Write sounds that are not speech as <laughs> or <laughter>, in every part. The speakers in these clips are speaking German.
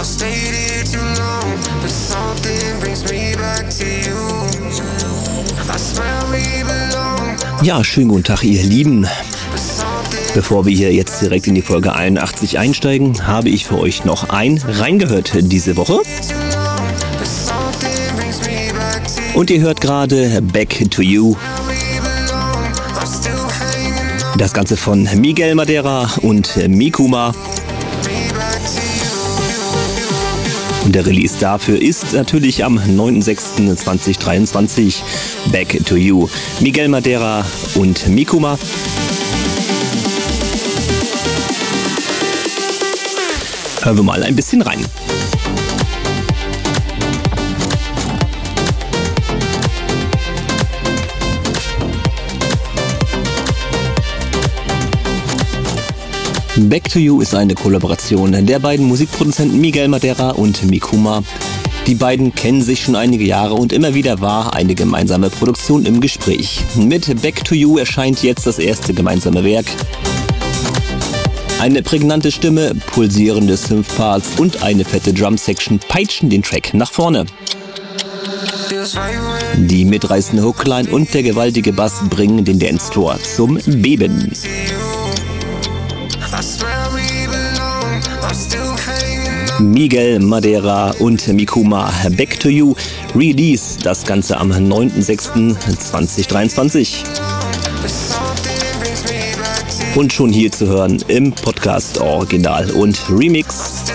I've stayed here too long, but something brings me back to you. Ja, schönen guten Tag, ihr Lieben. Bevor wir hier jetzt direkt in die Folge 81 einsteigen, habe ich für euch noch ein reingehört diese Woche. Und ihr hört gerade Back to You. Das Ganze von Miguel Madeira und Mikuma. Der Release dafür ist natürlich am 9.06.2023 Back to You. Miguel Madeira und Mikuma. Hören wir mal ein bisschen rein. Back to You ist eine Kollaboration der beiden Musikproduzenten Miguel Madeira und Mikuma. Die beiden kennen sich schon einige Jahre und immer wieder war eine gemeinsame Produktion im Gespräch. Mit Back to You erscheint jetzt das erste gemeinsame Werk. Eine prägnante Stimme, pulsierende Synth-Parts und eine fette Drum-Section peitschen den Track nach vorne. Die mitreißende Hookline und der gewaltige Bass bringen den Dance-Floor zum Beben. Miguel Madeira und Mikuma Back to You Release das Ganze am 9.06.2023 But something brings me back to you. und schon hier zu hören im Podcast Original und Remix.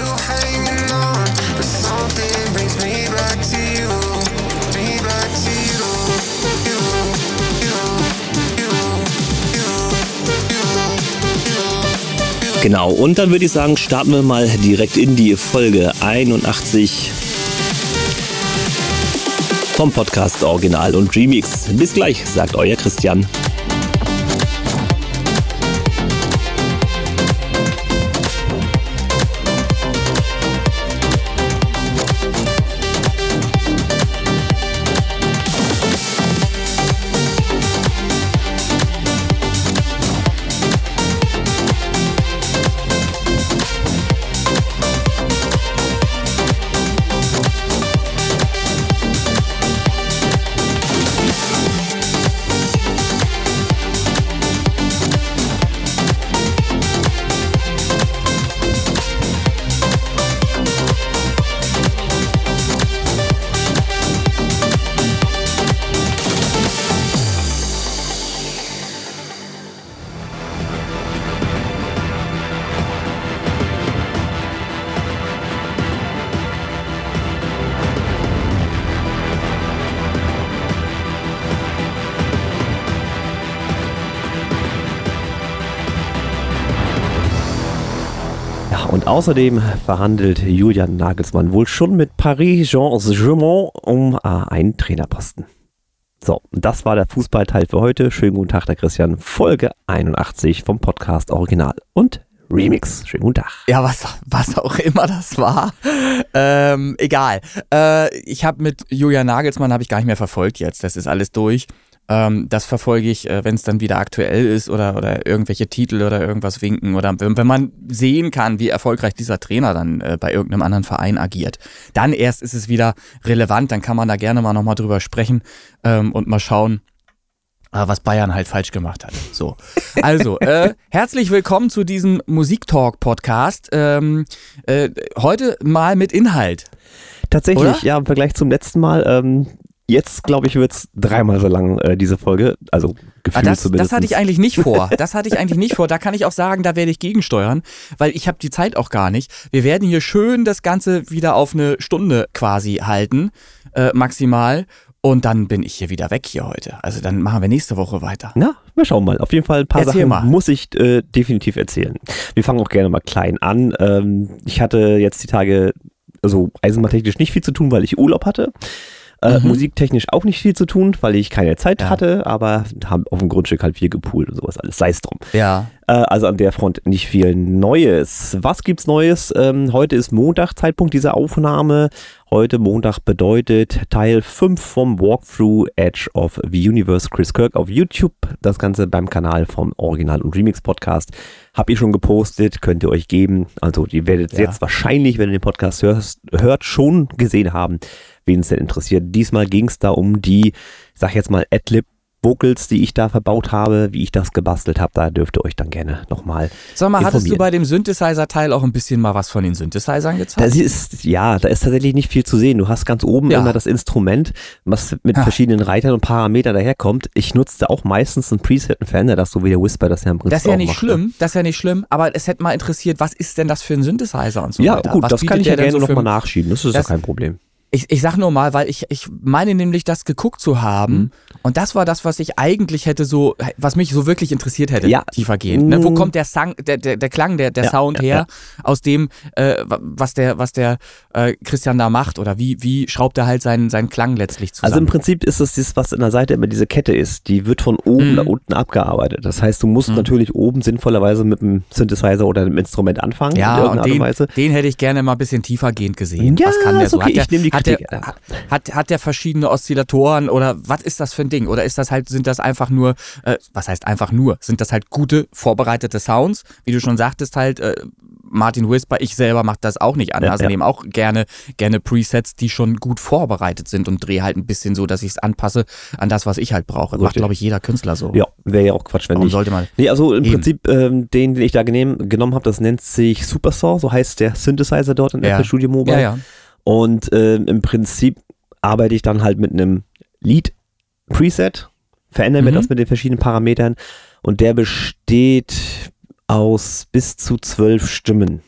Genau, und dann würde ich sagen, starten wir mal direkt in die Folge 81 vom Podcast Original und Remix. Bis gleich, sagt euer Christian. Außerdem verhandelt Julian Nagelsmann wohl schon mit Paris Saint-Germain um äh, einen Trainerposten. So, das war der Fußballteil für heute. Schönen guten Tag, der Christian. Folge 81 vom Podcast Original und Remix. Schönen guten Tag. Ja, was, was auch immer das war. Ähm, egal. Äh, ich habe mit Julian Nagelsmann habe ich gar nicht mehr verfolgt jetzt. Das ist alles durch. Ähm, das verfolge ich, äh, wenn es dann wieder aktuell ist oder, oder irgendwelche Titel oder irgendwas winken oder wenn, wenn man sehen kann, wie erfolgreich dieser Trainer dann äh, bei irgendeinem anderen Verein agiert. Dann erst ist es wieder relevant, dann kann man da gerne mal nochmal drüber sprechen ähm, und mal schauen, äh, was Bayern halt falsch gemacht hat. So. Also, äh, <laughs> herzlich willkommen zu diesem Musiktalk-Podcast. Ähm, äh, heute mal mit Inhalt. Tatsächlich, Oder? ja, im Vergleich zum letzten Mal. Ähm, jetzt, glaube ich, wird es dreimal so lang, äh, diese Folge. Also Ah, gefühlt das, zumindest. das hatte ich eigentlich nicht vor. <laughs> Das hatte ich eigentlich nicht vor. Da kann ich auch sagen, da werde ich gegensteuern, weil ich habe die Zeit auch gar nicht. Wir werden hier schön das Ganze wieder auf eine Stunde quasi halten, äh, maximal. Und dann bin ich hier wieder weg hier heute. Also dann machen wir nächste Woche weiter. Na, wir schauen mal. Auf jeden Fall ein paar Erzähl Sachen mal. muss ich äh, definitiv erzählen. Wir fangen auch gerne mal klein an. Ähm, ich hatte jetzt die Tage, also eisenbahntechnisch nicht viel zu tun, weil ich Urlaub hatte. Äh, Mhm. Musiktechnisch auch nicht viel zu tun, weil ich keine Zeit Ja. hatte, aber haben auf dem Grundstück halt viel gepoolt und sowas alles. Sei es drum. Ja. Äh, also an der Front nicht viel Neues. Was gibt's Neues? Ähm, heute ist Montag, Zeitpunkt dieser Aufnahme. Heute Montag bedeutet Teil 5 vom Walkthrough Edge of the Universe Chris Kirk auf YouTube. Das Ganze beim Kanal vom Original- und Remix-Podcast. Hab ich schon gepostet, könnt ihr euch geben. Also, ihr werdet Ja. jetzt wahrscheinlich, wenn ihr den Podcast hörst, hört, schon gesehen haben, wen es denn interessiert. Diesmal ging es da um die, ich sag jetzt mal, Adlib Vocals, die ich da verbaut habe, wie ich das gebastelt habe. Da dürft ihr euch dann gerne nochmal Sag mal, hattest du bei dem Synthesizer-Teil auch ein bisschen mal was von den Synthesizern gezeigt? Das ist, ja, da ist tatsächlich nicht viel zu sehen. Du hast ganz oben Ja. immer das Instrument, was mit Ha. verschiedenen Reitern und Parametern daherkommt. Ich nutzte auch meistens einen Preset, einen Fender, das so wie der Whisper das ja im Prinzip Das ist ja nicht macht, ne? schlimm, das ist ja nicht schlimm, aber es hätte mal interessiert, was ist denn das für ein Synthesizer und so Ja, weiter? gut, was das kann ich ja gerne so nochmal nachschieben. Das ist ja kein Problem. Ich, ich sag nur mal, weil ich, ich meine nämlich, das geguckt zu haben Mhm. und das war das, was ich eigentlich hätte so, was mich so wirklich interessiert hätte, Ja. tiefergehend. Ne? Wo Mm. kommt der, Sang, der, der, der Klang, der, der Ja, Sound ja, her, aus dem, äh, wa- was der, was der äh, Christian da macht oder wie, wie schraubt er halt seinen, seinen Klang letztlich zusammen? Also im Prinzip ist es das, was in der Seite immer diese Kette ist. Die wird von oben Mhm. nach unten abgearbeitet. Das heißt, du musst Mhm. natürlich oben sinnvollerweise mit dem Synthesizer oder dem Instrument anfangen. in ja, irgendeiner und den, den hätte ich gerne mal ein bisschen tiefergehend gesehen. Ja, was kann der ist so? okay, Hat der, ich nehme die hat, der, Kritik, ja. hat, hat der verschiedene Oszillatoren oder was ist das für ein Ding? Oder ist das halt, sind das einfach nur, äh, was heißt einfach nur? Sind das halt gute, vorbereitete Sounds? Wie du schon sagtest, halt, äh, Martin Whisper, ich selber mache das auch nicht anders. Ja, ja. Ich nehme auch gerne, gerne Presets, die schon gut vorbereitet sind und drehe halt ein bisschen so, dass ich es anpasse an das, was ich halt brauche. Macht, glaube ich, jeder Künstler so. Ja, wäre ja auch Quatsch, wenn Warum nicht. sollte man? Nee, also im Eben. Prinzip, ähm, den, den ich da genehm, genommen habe, das nennt sich Supersaw, so heißt der Synthesizer dort in Ja. FL Studio Mobile. Ja, ja. Und ähm, im Prinzip arbeite ich dann halt mit einem Lead-Preset, verändere mir Mhm. das mit den verschiedenen Parametern und der besteht aus bis zu zwölf Stimmen.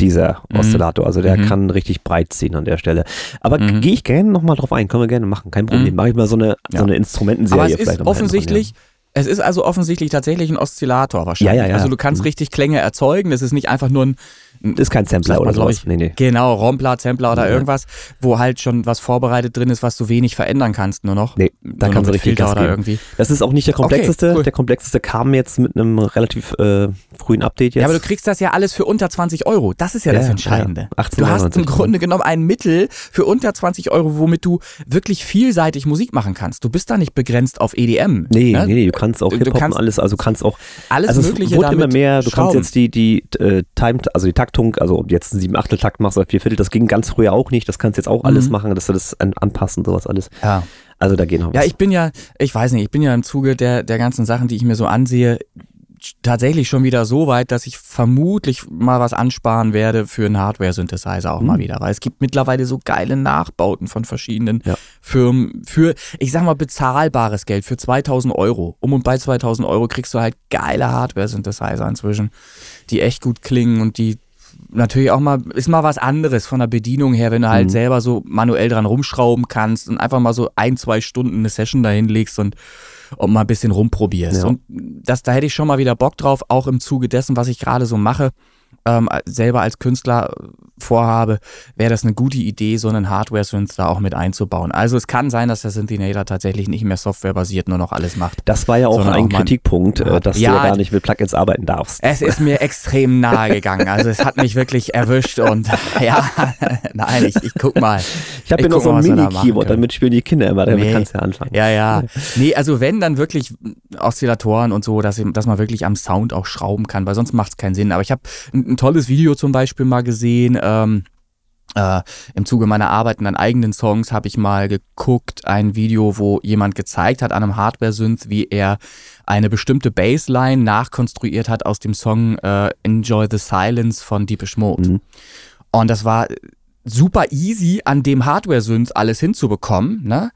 Dieser Mhm. Oszillator, also der Mhm. kann richtig breit ziehen an der Stelle. Aber Mhm. gehe ich gerne nochmal drauf ein, können wir gerne machen, kein Problem. Mhm. Mache ich mal so eine, Ja. so eine Instrumentenserie Aber es vielleicht ist offensichtlich, es ist also offensichtlich tatsächlich ein Oszillator wahrscheinlich. Ja, ja, ja. Also du kannst Mhm. richtig Klänge erzeugen. Das ist nicht einfach nur ein. Ist kein Sampler man, oder sowas. ich. Nee, nee. genau, Rompler, Sampler oder Ja. irgendwas, wo halt schon was vorbereitet drin ist, was du wenig verändern kannst nur noch. Nee, da nur kannst du richtig Filter Gas geben. irgendwie. Das ist auch nicht der komplexeste. cool. Der komplexeste kam jetzt mit einem relativ äh, frühen Update jetzt. Ja, aber du kriegst das ja alles für unter 20 Euro. Das ist ja, Ja, das Entscheidende. ja. 18,99 du hast im Grunde genommen ein Mittel für unter 20 Euro, womit du wirklich vielseitig Musik machen kannst. Du bist da nicht begrenzt auf EDM. Nee, ne? nee, nee, du kannst auch Hip-Hop und kannst alles, also kannst auch, Alles also es Mögliche wurde immer mehr, du kannst schrauben. jetzt die, die äh, Time, also die Taktung, also ob jetzt einen sieben Achtel Takt machst oder vier Viertel, das ging ganz früher auch nicht, das kannst du jetzt auch alles Mhm. machen, dass du das an, anpassen, sowas alles. Ja. Also da gehen noch Ja, was. ich bin ja, ich weiß nicht, ich bin ja im Zuge der, der ganzen Sachen, die ich mir so ansehe, tatsächlich schon wieder so weit, dass ich vermutlich mal was ansparen werde für einen Hardware-Synthesizer auch mal Hm. wieder. Weil es gibt mittlerweile so geile Nachbauten von verschiedenen Ja. Firmen für, ich sag mal, bezahlbares Geld für 2000 Euro. Um und bei 2000 Euro kriegst du halt geile Hardware-Synthesizer inzwischen, die echt gut klingen und die natürlich auch mal, ist mal was anderes von der Bedienung her, wenn du halt Mhm. selber so manuell dran rumschrauben kannst und einfach mal so ein, zwei Stunden eine Session dahin legst und, und mal ein bisschen rumprobierst. Ja. Und das, da hätte ich schon mal wieder Bock drauf, auch im Zuge dessen, was ich gerade so mache, ähm, selber als Künstler äh, vorhabe, wäre das eine gute Idee, so einen Hardware-Synth da auch mit einzubauen. Also es kann sein, dass der Synthinator tatsächlich nicht mehr softwarebasiert nur noch alles macht. Das war ja auch ein auch Kritikpunkt, äh, dass Ja, du ja gar nicht mit Plugins arbeiten darfst. Es ist mir <laughs> extrem nahe gegangen. Also es hat mich wirklich erwischt und <laughs> <laughs> ja, nein, ich, ich guck mal. Ich habe hier noch so ein Mini-Keyboard, damit spielen die Kinder immer, damit Nee. kannst du ja anfangen. Ja, ja. Nee, also wenn, dann wirklich Oszillatoren und so, dass, dass man wirklich am Sound auch schrauben kann, weil sonst macht es keinen Sinn. Aber ich habe ein, ein tolles Video zum Beispiel mal gesehen. Ähm, äh, Im Zuge meiner Arbeiten an eigenen Songs habe ich mal geguckt, ein Video, wo jemand gezeigt hat an einem Hardware-Synth, wie er eine bestimmte Bassline nachkonstruiert hat aus dem Song äh, Enjoy the Silence von Deepish Mode. Mhm. Und das war super easy, an dem Hardware-Synth alles hinzubekommen, ne?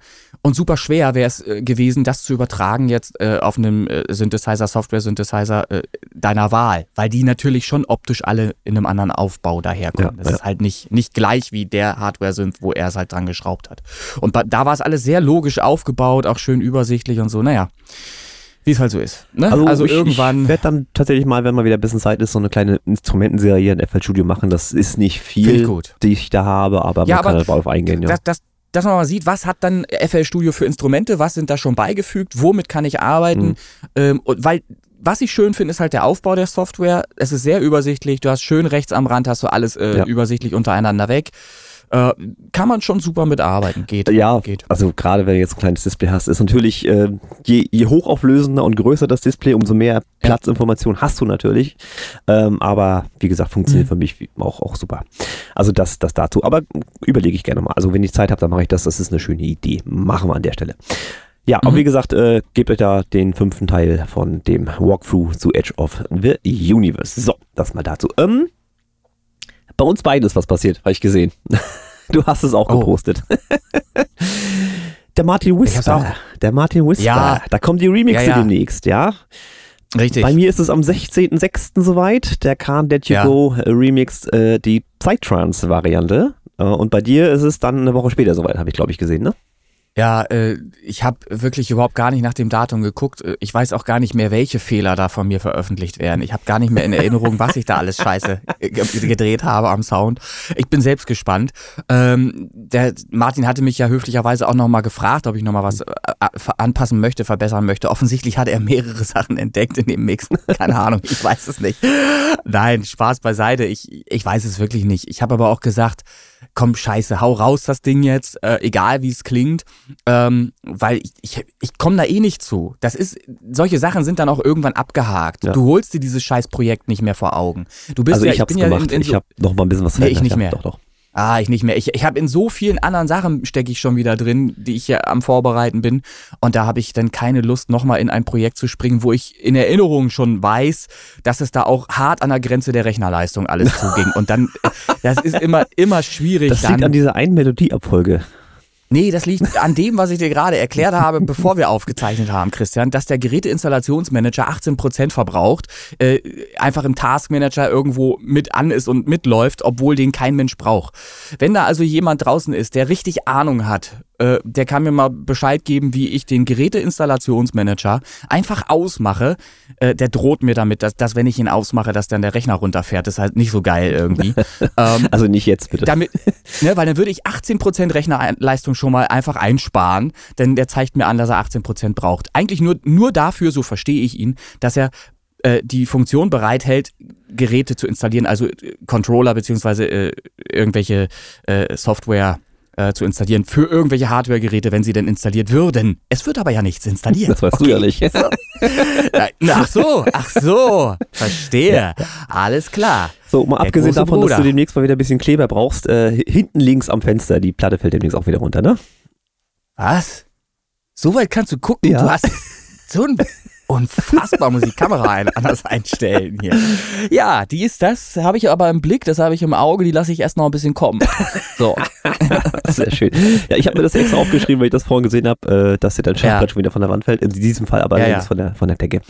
Und super schwer wäre es äh, gewesen, das zu übertragen jetzt äh, auf einem äh, Synthesizer, Software-Synthesizer äh, deiner Wahl, weil die natürlich schon optisch alle in einem anderen Aufbau daherkommen. Ja, das ja. ist halt nicht, nicht gleich wie der Hardware-Synth, wo er es halt dran geschraubt hat. Und da war es alles sehr logisch aufgebaut, auch schön übersichtlich und so, naja. Wie es halt so ist. Ne? Also, ich, irgendwann. Ich werde dann tatsächlich mal, wenn mal wieder ein bisschen Zeit ist, so eine kleine Instrumentenserie in FL Studio machen. Das ist nicht viel, die ich da habe, aber Ja, man kann aber darauf eingehen. Ja. dass, dass, dass man mal sieht, was hat dann FL Studio für Instrumente, was sind da schon beigefügt, womit kann ich arbeiten. Mhm. Ähm, und weil, was ich schön finde, ist halt der Aufbau der Software. Es ist sehr übersichtlich. Du hast schön rechts am Rand, hast du alles äh, Ja. übersichtlich untereinander weg. Äh, kann man schon super mitarbeiten. Geht. Ja, geht. also gerade wenn du jetzt ein kleines Display hast, ist natürlich, äh, je, je hochauflösender und größer das Display, umso mehr Platzinformation hast du natürlich. Ähm, aber wie gesagt, funktioniert Mhm. für mich auch, auch super. Also das, das dazu. Aber überlege ich gerne mal. Also wenn ich Zeit habe, dann mache ich das. Das ist eine schöne Idee. Machen wir an der Stelle. Ja, Mhm. aber wie gesagt, äh, gebt euch da den fünften Teil von dem Walkthrough zu Edge of the Universe. So, das mal dazu. Ähm, bei uns beiden ist was passiert, habe ich gesehen. <laughs> Du hast es auch Oh. gepostet. Der Martin Whisper. Der Martin Whisper. Ja. Da kommen die Remixe Ja, ja. demnächst, ja. Richtig. Bei mir ist es am 16.06. soweit. Der Can't Let You Ja. Go äh, Remix, äh, die Psytrance-Variante. Äh, und bei dir ist es dann eine Woche später soweit, habe ich glaube ich gesehen, ne? Ja, äh, ich habe wirklich überhaupt gar nicht nach dem Datum geguckt. Äh, Ich weiß auch gar nicht mehr, welche Fehler da von mir veröffentlicht werden. Ich habe gar nicht mehr in Erinnerung, was ich da alles scheiße <laughs> ge- gedreht habe am Sound. Ich bin selbst gespannt. Ähm, der Martin hatte mich ja höflicherweise auch nochmal gefragt, ob ich nochmal was äh, äh, anpassen möchte, verbessern möchte. Offensichtlich hat er mehrere <laughs> Sachen entdeckt in dem Mix. Keine Ahnung, ich weiß es nicht. Nein, Spaß beiseite. Ich, ich weiß es wirklich nicht. Ich habe aber auch gesagt, komm, scheiße, hau raus das Ding jetzt, äh, egal wie es klingt, ähm, weil ich, ich, ich komme da eh nicht zu. Das ist, solche Sachen sind dann auch irgendwann abgehakt. Ja. Du holst dir dieses scheiß Projekt nicht mehr vor Augen. Du bist Also ja, ich habe es bin ja gemacht. in, in ich so, habe noch mal ein bisschen was Nee, ich verändert. nicht mehr. Doch, doch. Ah, ich nicht mehr. Ich, ich habe in so vielen anderen Sachen stecke ich schon wieder drin, die ich ja am Vorbereiten bin. Und da habe ich dann keine Lust, nochmal in ein Projekt zu springen, wo ich in Erinnerung schon weiß, dass es da auch hart an der Grenze der Rechnerleistung alles zuging. Und dann, das ist immer, immer schwierig. Das dann, liegt an dieser einen Melodieabfolge. Nee, das liegt an dem, was ich dir gerade erklärt habe, bevor wir aufgezeichnet haben, Christian, dass der Geräteinstallationsmanager 18% verbraucht, äh, einfach im Taskmanager irgendwo mit an ist und mitläuft, obwohl den kein Mensch braucht. Wenn da also jemand draußen ist, der richtig Ahnung hat, äh, der kann mir mal Bescheid geben, wie ich den Geräteinstallationsmanager einfach ausmache. Äh, der droht mir damit, dass, dass wenn ich ihn ausmache, dass dann der Rechner runterfährt. Das ist halt nicht so geil irgendwie. <laughs> ähm, Also nicht jetzt bitte. damit, ne, weil dann würde ich 18% Rechnerleistung schon mal einfach einsparen, denn der zeigt mir an, dass er 18% braucht. Eigentlich nur, nur dafür, so verstehe ich ihn, dass er äh, die Funktion bereithält, Geräte zu installieren, also Controller beziehungsweise äh, irgendwelche äh, Software äh, zu installieren für irgendwelche Hardware-Geräte, wenn sie denn installiert würden. Es wird aber ja nichts installiert. das weißt du ja nicht. <laughs> Ja, Ach so, ach so, verstehe. Alles klar. So, mal Der abgesehen davon, dass Bruder. du demnächst mal wieder ein bisschen Kleber brauchst, äh, hinten links am Fenster, die Platte fällt demnächst auch wieder runter, ne? Was? So weit kannst du gucken? Ja. Du hast so ein unfassbar muss ich die Kamera ein, anders einstellen hier. Ja, die ist das, habe ich aber im Blick, das habe ich im Auge, die lasse ich erst noch ein bisschen kommen. So. <laughs> Sehr schön. Ja, ich habe mir das extra aufgeschrieben, weil ich das vorhin gesehen habe, äh, dass dir dein Schachbrett Ja. schon wieder von der Wand fällt. In diesem Fall aber Ja, links ja. Von, der, von der Decke.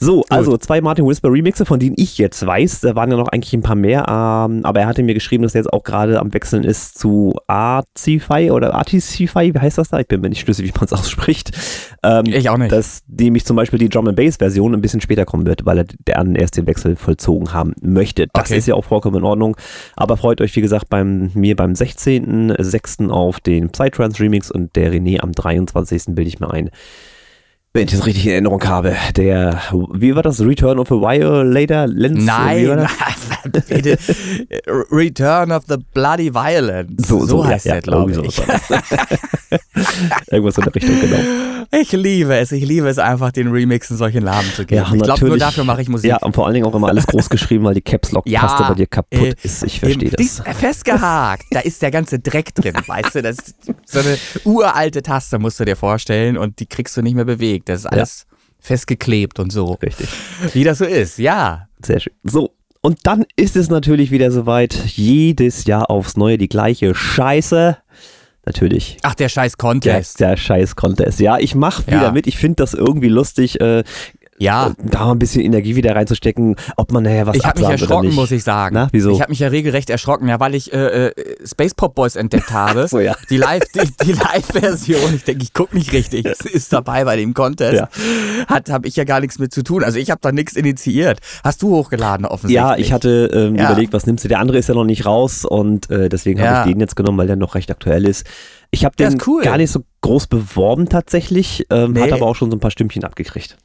So, also zwei Martin Whisper Remixe, von denen ich jetzt weiß. Da waren ja noch eigentlich ein paar mehr, ähm, aber er hatte mir geschrieben, dass er jetzt auch gerade am Wechseln ist zu Artify oder Artify, wie heißt das da? Ich bin mir nicht schlüssig, wie man es <laughs> ausspricht. Ähm, Ich auch nicht. dass nämlich zum Beispiel die Drum and Bass Version ein bisschen später kommen wird, weil er dann erst den Wechsel vollzogen haben möchte. Das Okay. ist ja auch vollkommen in Ordnung. Aber freut euch, wie gesagt, beim mir beim 16.06. auf den Psytrance Remix und der René am 23. bilde ich mir ein. Wenn ich das richtig in Erinnerung habe, der, wie war das? Return of a Violator war Nein, <laughs> bitte. Return of the Bloody Violence. So, so, ja, heißt ja, der, glaube irgendwie ich. das. <laughs> Irgendwas in der Richtung, genau. Ich liebe es, ich liebe es einfach, den Remixen solche Namen zu geben. Ja, ich glaube, nur dafür mache ich Musik. Ja, und vor allen Dingen auch immer alles <laughs> groß geschrieben, weil die Caps Lock Ja, bei dir kaputt äh, ist. Ich verstehe Eben, die das. ist festgehakt. Da ist der ganze Dreck drin, <laughs> weißt du? Das ist so eine uralte Taste, musst du dir vorstellen, und die kriegst du nicht mehr bewegt. Das ist alles festgeklebt und so. Richtig. Wie das so ist, ja. Sehr schön. So, und dann ist es natürlich wieder soweit. Jedes Jahr aufs Neue die gleiche Scheiße. Natürlich. Ach, der scheiß Der, Contest. der scheiß Contest. Ja, ich mache wieder Ja. mit. Ich finde das irgendwie lustig, äh, Ja. da mal ein bisschen Energie wieder reinzustecken, ob man nachher was Ich habe mich erschrocken, muss ich sagen. Na, wieso? Ich habe mich ja regelrecht erschrocken, ja, weil ich äh, äh, Space Pop Boys entdeckt <laughs> habe. so, ja. Die Live, die, die Live-Version. Ich denke, ich gucke nicht richtig. Es <laughs> ist dabei bei dem Contest. Ja. Hat, habe ich ja gar nichts mit zu tun. Also ich habe da nichts initiiert. Hast du hochgeladen offensichtlich? Ja, ich hatte ähm, Ja. überlegt, was nimmst du? Der andere ist ja noch nicht raus und äh, deswegen habe Ja. ich den jetzt genommen, weil der noch recht aktuell ist. Ich habe den cool. gar nicht so groß beworben tatsächlich, ähm, Nee. hat aber auch schon so ein paar Stümpchen abgekriegt.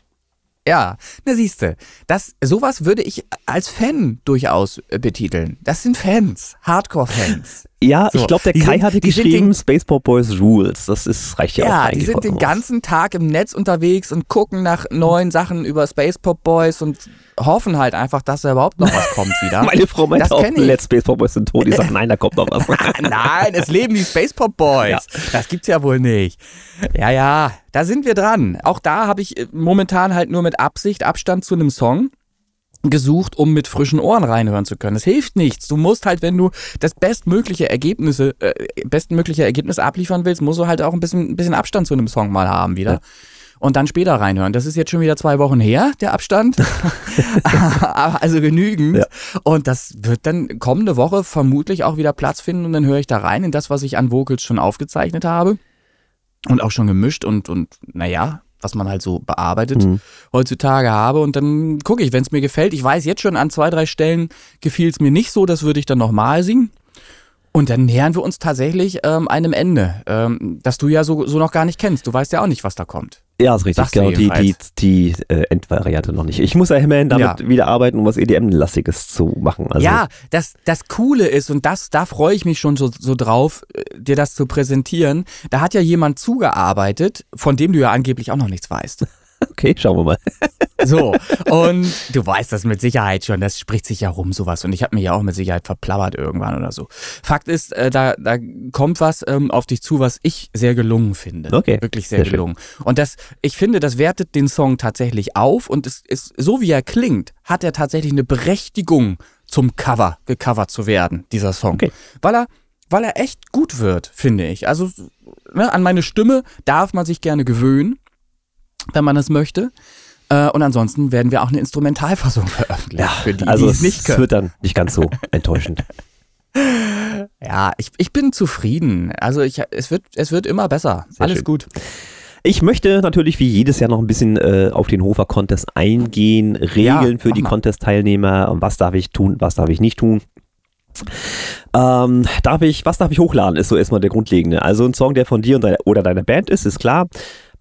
Ja, na siehste, das sowas würde ich als Fan durchaus äh, betiteln. Das sind Fans, Hardcore-Fans. Ja, So, ich glaube, der die Kai sind- hatte geschrieben, den- Spaceport Boys Rules. Das ist, reicht ja, auch Ja, die sind den ganzen Tag im Netz unterwegs und gucken nach neuen Sachen über Space Pop Boys und hoffen halt einfach, dass da überhaupt noch was kommt <laughs> wieder. Meine Frau meinte Das auch. Let's Spaceport Boys sind tot. Die sagt, <laughs> nein, da kommt noch was. <laughs> Nein, es leben die Space Pop Boys. Ja. Das gibt's ja wohl nicht. Ja, ja, da sind wir dran. Auch da habe ich äh, momentan halt nur mit Absicht Abstand zu einem Song gesucht, um mit frischen Ohren reinhören zu können. Es hilft nichts. Du musst halt, wenn du das bestmögliche Ergebnisse, äh, bestmögliche Ergebnis abliefern willst, musst du halt auch ein bisschen, ein bisschen Abstand zu einem Song mal haben wieder. Ja. Und dann später reinhören. Das ist jetzt schon wieder zwei Wochen her, der Abstand. <laughs> <laughs> Also genügend. Ja. Und das wird dann kommende Woche vermutlich auch wieder Platz finden und dann höre ich da rein in das, was ich an Vocals schon aufgezeichnet habe und auch schon gemischt und, und naja, was man halt so bearbeitet Mhm. heutzutage habe. Und dann gucke ich, wenn es mir gefällt. Ich weiß jetzt schon, an zwei, drei Stellen gefiel es mir nicht so, das würde ich dann nochmal singen. Und dann nähern wir uns tatsächlich ähm, einem Ende, ähm, das du ja so, so noch gar nicht kennst. Du weißt ja auch nicht, was da kommt. Ja, ist richtig. Du Genau, die, die, die äh, Endvariante noch nicht. Ich muss ja immerhin damit Ja. wieder arbeiten, um was EDM-lastiges zu machen. Also, ja, das, das Coole ist, und das, da freue ich mich schon so, so drauf, äh, dir das zu präsentieren. Da hat ja jemand zugearbeitet, von dem du ja angeblich auch noch nichts weißt. Okay, schauen wir mal. <laughs> So, und du weißt das mit Sicherheit schon, das spricht sich ja rum, sowas. Und ich habe mir ja auch mit Sicherheit verplappert irgendwann oder so. Fakt ist, äh, da, da kommt was ähm, auf dich zu, was ich sehr gelungen finde. Okay, Wirklich sehr, sehr schön. gelungen. Und das, ich finde, das wertet den Song tatsächlich auf und es ist, so wie er klingt, hat er tatsächlich eine Berechtigung zum Cover, gecovert zu werden, dieser Song. Okay. Weil er, weil er echt gut wird, finde ich. Also, ne, an meine Stimme darf man sich gerne gewöhnen, wenn man es möchte. Äh, Und ansonsten werden wir auch eine Instrumentalfassung veröffentlichen, für die, also die es es nicht können. wird dann nicht ganz so <laughs> enttäuschend. Ja, ich, ich bin zufrieden. Also ich, es, wird, es wird immer besser. Sehr Alles schön. gut. Ich möchte natürlich wie jedes Jahr noch ein bisschen äh, auf den Hofer Contest eingehen, Regeln Ja, für die. Contest-Teilnehmer, was darf ich tun, was darf ich nicht tun. Ähm, darf ich, was darf ich hochladen, ist so erstmal der grundlegende. Also ein Song, der von dir und deiner, oder deiner Band ist, ist klar,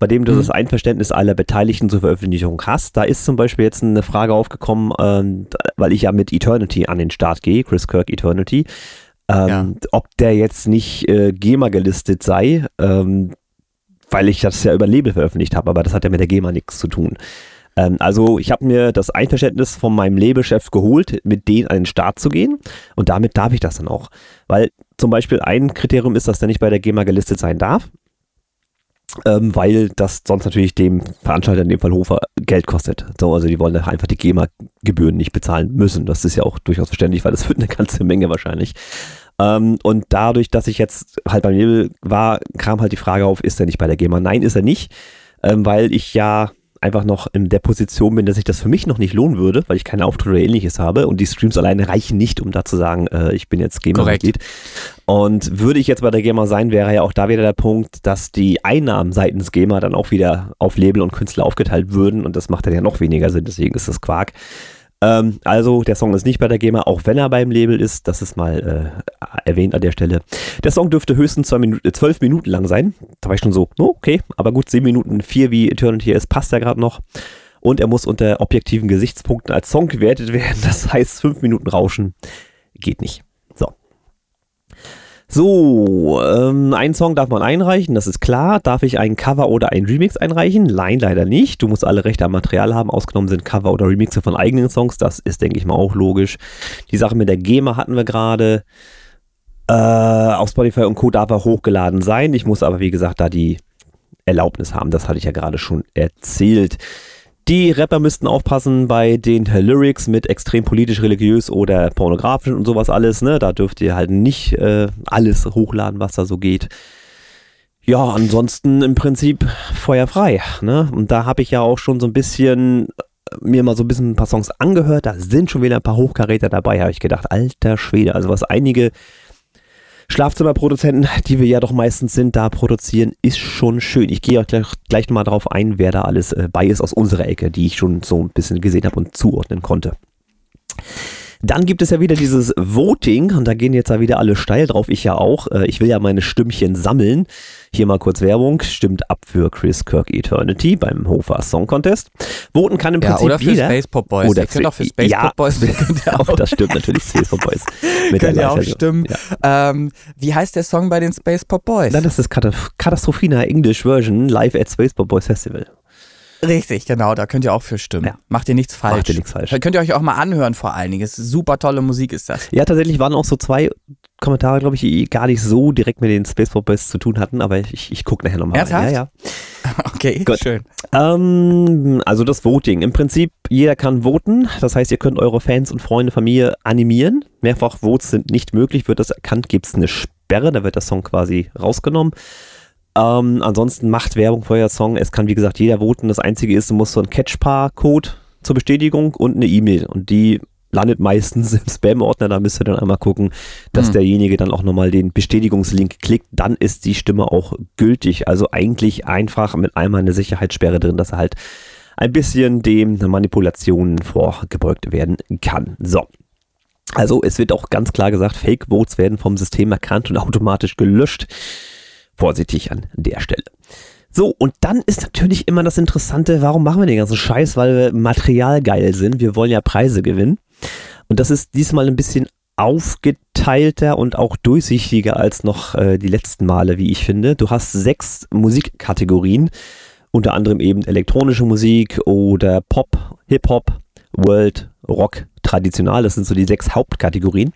bei dem du Mhm. das Einverständnis aller Beteiligten zur Veröffentlichung hast. Da ist zum Beispiel jetzt eine Frage aufgekommen, ähm, weil ich ja mit Eternity an den Start gehe, Chris Kirk Eternity, ähm, Ja. ob der jetzt nicht äh, GEMA gelistet sei, ähm, weil ich das ja über Label veröffentlicht habe, aber das hat ja mit der GEMA nichts zu tun. Ähm, also ich habe mir das Einverständnis von meinem Labelchef geholt, mit denen an den Start zu gehen und damit darf ich das dann auch. Weil zum Beispiel ein Kriterium ist, dass der nicht bei der GEMA gelistet sein darf, ähm, weil das sonst natürlich dem Veranstalter, in dem Fall Hofer, Geld kostet. So, also die wollen einfach die GEMA-Gebühren nicht bezahlen müssen. Das ist ja auch durchaus verständlich, weil das <laughs> wird eine ganze Menge wahrscheinlich. Ähm, und dadurch, dass ich jetzt halt beim Label war, kam halt die Frage auf, ist er nicht bei der GEMA? Nein, ist er nicht, ähm, weil ich ja einfach noch in der Position bin, dass ich das für mich noch nicht lohnen würde, weil ich keine Auftritte oder ähnliches habe und die Streams alleine reichen nicht, um da zu sagen, äh, ich bin jetzt GEMA-Mitglied. Und würde ich jetzt bei der GEMA sein, wäre ja auch da wieder der Punkt, dass die Einnahmen seitens GEMA dann auch wieder auf Label und Künstler aufgeteilt würden und das macht dann ja noch weniger Sinn, deswegen ist das Quark. Ähm, also der Song ist nicht bei der GEMA, auch wenn er beim Label ist, das ist mal äh, erwähnt an der Stelle. Der Song dürfte höchstens zwei Minuten, äh, zwölf Minuten lang sein. Da war ich schon so, oh, okay, aber gut, sieben Minuten vier wie Eternity ist, passt ja gerade noch. Und er muss unter objektiven Gesichtspunkten als Song gewertet werden. Das heißt, fünf Minuten Rauschen geht nicht. So. Ähm, einen Song darf man einreichen, das ist klar. Darf ich einen Cover oder einen Remix einreichen? Nein, leider nicht. Du musst alle Rechte am Material haben. Ausgenommen sind Cover oder Remixe von eigenen Songs. Das ist, denke ich mal, auch logisch. Die Sache mit der GEMA hatten wir gerade. Äh, auf Spotify und Co. darf er hochgeladen sein. Ich muss aber, wie gesagt, da die Erlaubnis haben. Das hatte ich ja gerade schon erzählt. Die Rapper müssten aufpassen bei den Lyrics mit extrem politisch, religiös oder pornografisch und sowas alles. Ne? Da dürft ihr halt nicht äh, alles hochladen, was da so geht. Ja, ansonsten im Prinzip feuerfrei. Ne? Und da habe ich ja auch schon so ein bisschen äh, mir mal so ein bisschen ein paar Songs angehört. Da sind schon wieder ein paar Hochkaräter dabei, habe ich gedacht. Alter Schwede, also was einige Schlafzimmerproduzenten, die wir ja doch meistens sind, da produzieren, ist schon schön. Ich gehe auch gleich, gleich nochmal drauf ein, wer da alles äh, bei ist aus unserer Ecke, die ich schon so ein bisschen gesehen habe und zuordnen konnte. Dann gibt es ja wieder dieses Voting und da gehen jetzt ja wieder alle steil drauf, ich ja auch. Äh, Ich will ja meine Stimmchen sammeln. Hier mal kurz Werbung. Stimmt ab für Chris Kirk Eternity beim Hofer Song Contest. Voten kann im Ja, Prinzip oder für jeder. Space Pop Boys. Oder ihr könnt auch für Space ja. Pop Boys <laughs> auch das stimmt natürlich, Space Pop Boys. <laughs> Mit könnt ihr auch stimmen. Ja. Ähm, wie heißt der Song bei den Space Pop Boys? Nein, das ist Katastroph- Katastrophina English Version live at Space Pop Boys Festival. Richtig, genau, da könnt ihr auch für stimmen. Ja. Macht ihr nichts falsch. Macht ihr nichts falsch. Da könnt ihr euch auch mal anhören vor allen Dingen. Es ist super tolle Musik ist das. Ja, tatsächlich waren auch so zwei Kommentare, glaube ich, die gar nicht so direkt mit den Space Pop Boys zu tun hatten, aber ich, ich gucke nachher nochmal? Ja, ja. <laughs> Okay, Gut. schön. Ähm, also das Voting. Im Prinzip, jeder kann voten. Das heißt, ihr könnt eure Fans und Freunde, Familie animieren. Mehrfach Votes sind nicht möglich. Wird das erkannt, gibt es eine Sperre. Da wird der Song quasi rausgenommen. Ähm, ansonsten macht Werbung für euer Song. Es kann, wie gesagt, jeder voten. Das Einzige ist, du musst so einen Catchpar-Code zur Bestätigung und eine E-Mail. Und die landet meistens <laughs> im Spam-Ordner. Da müsst ihr dann einmal gucken, dass Hm. derjenige dann auch nochmal den Bestätigungslink klickt. Dann ist die Stimme auch gültig. Also eigentlich einfach mit einmal eine Sicherheitssperre drin, dass er halt ein bisschen dem Manipulationen vorgebeugt werden kann. So. Also es wird auch ganz klar gesagt, Fake Votes werden vom System erkannt und automatisch gelöscht. Vorsichtig an der Stelle. So, und dann ist natürlich immer das Interessante, warum machen wir den ganzen Scheiß? Weil wir materialgeil sind. Wir wollen ja Preise gewinnen. Und das ist diesmal ein bisschen aufgeteilter und auch durchsichtiger als noch äh, die letzten Male, wie ich finde. Du hast sechs Musikkategorien, unter anderem eben elektronische Musik oder Pop, Hip-Hop, World, Rock, traditional. Das sind so die sechs Hauptkategorien.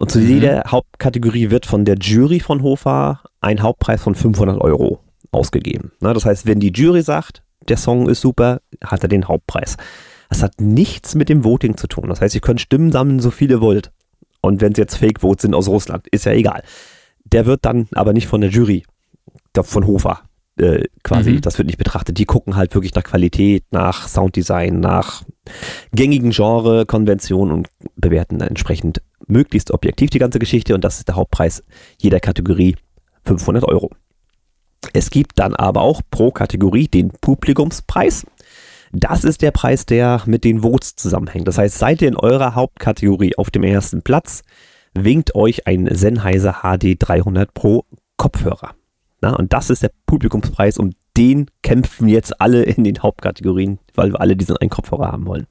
Und zu Mhm. jeder Hauptkategorie wird von der Jury von Hofa ein Hauptpreis von 500 Euro ausgegeben. Na, das heißt, wenn die Jury sagt, der Song ist super, hat er den Hauptpreis. Das hat nichts mit dem Voting zu tun. Das heißt, ihr könnt Stimmen sammeln, so viele ihr wollt. Und wenn es jetzt Fake-Votes sind aus Russland, ist ja egal. Der wird dann aber nicht von der Jury, von Hofa, äh, quasi, Mhm. das wird nicht betrachtet. Die gucken halt wirklich nach Qualität, nach Sounddesign, nach gängigen Genre, Konventionen und bewerten dann entsprechend möglichst objektiv die ganze Geschichte. Und das ist der Hauptpreis jeder Kategorie 500 Euro. Es gibt dann aber auch pro Kategorie den Publikumspreis. Das ist der Preis, der mit den Votes zusammenhängt. Das heißt, seid ihr in eurer Hauptkategorie auf dem ersten Platz, winkt euch ein Sennheiser HD 300 Pro Kopfhörer. Na, und das ist der Publikumspreis, um den kämpfen jetzt alle in den Hauptkategorien, weil wir alle diesen einen Kopfhörer haben wollen.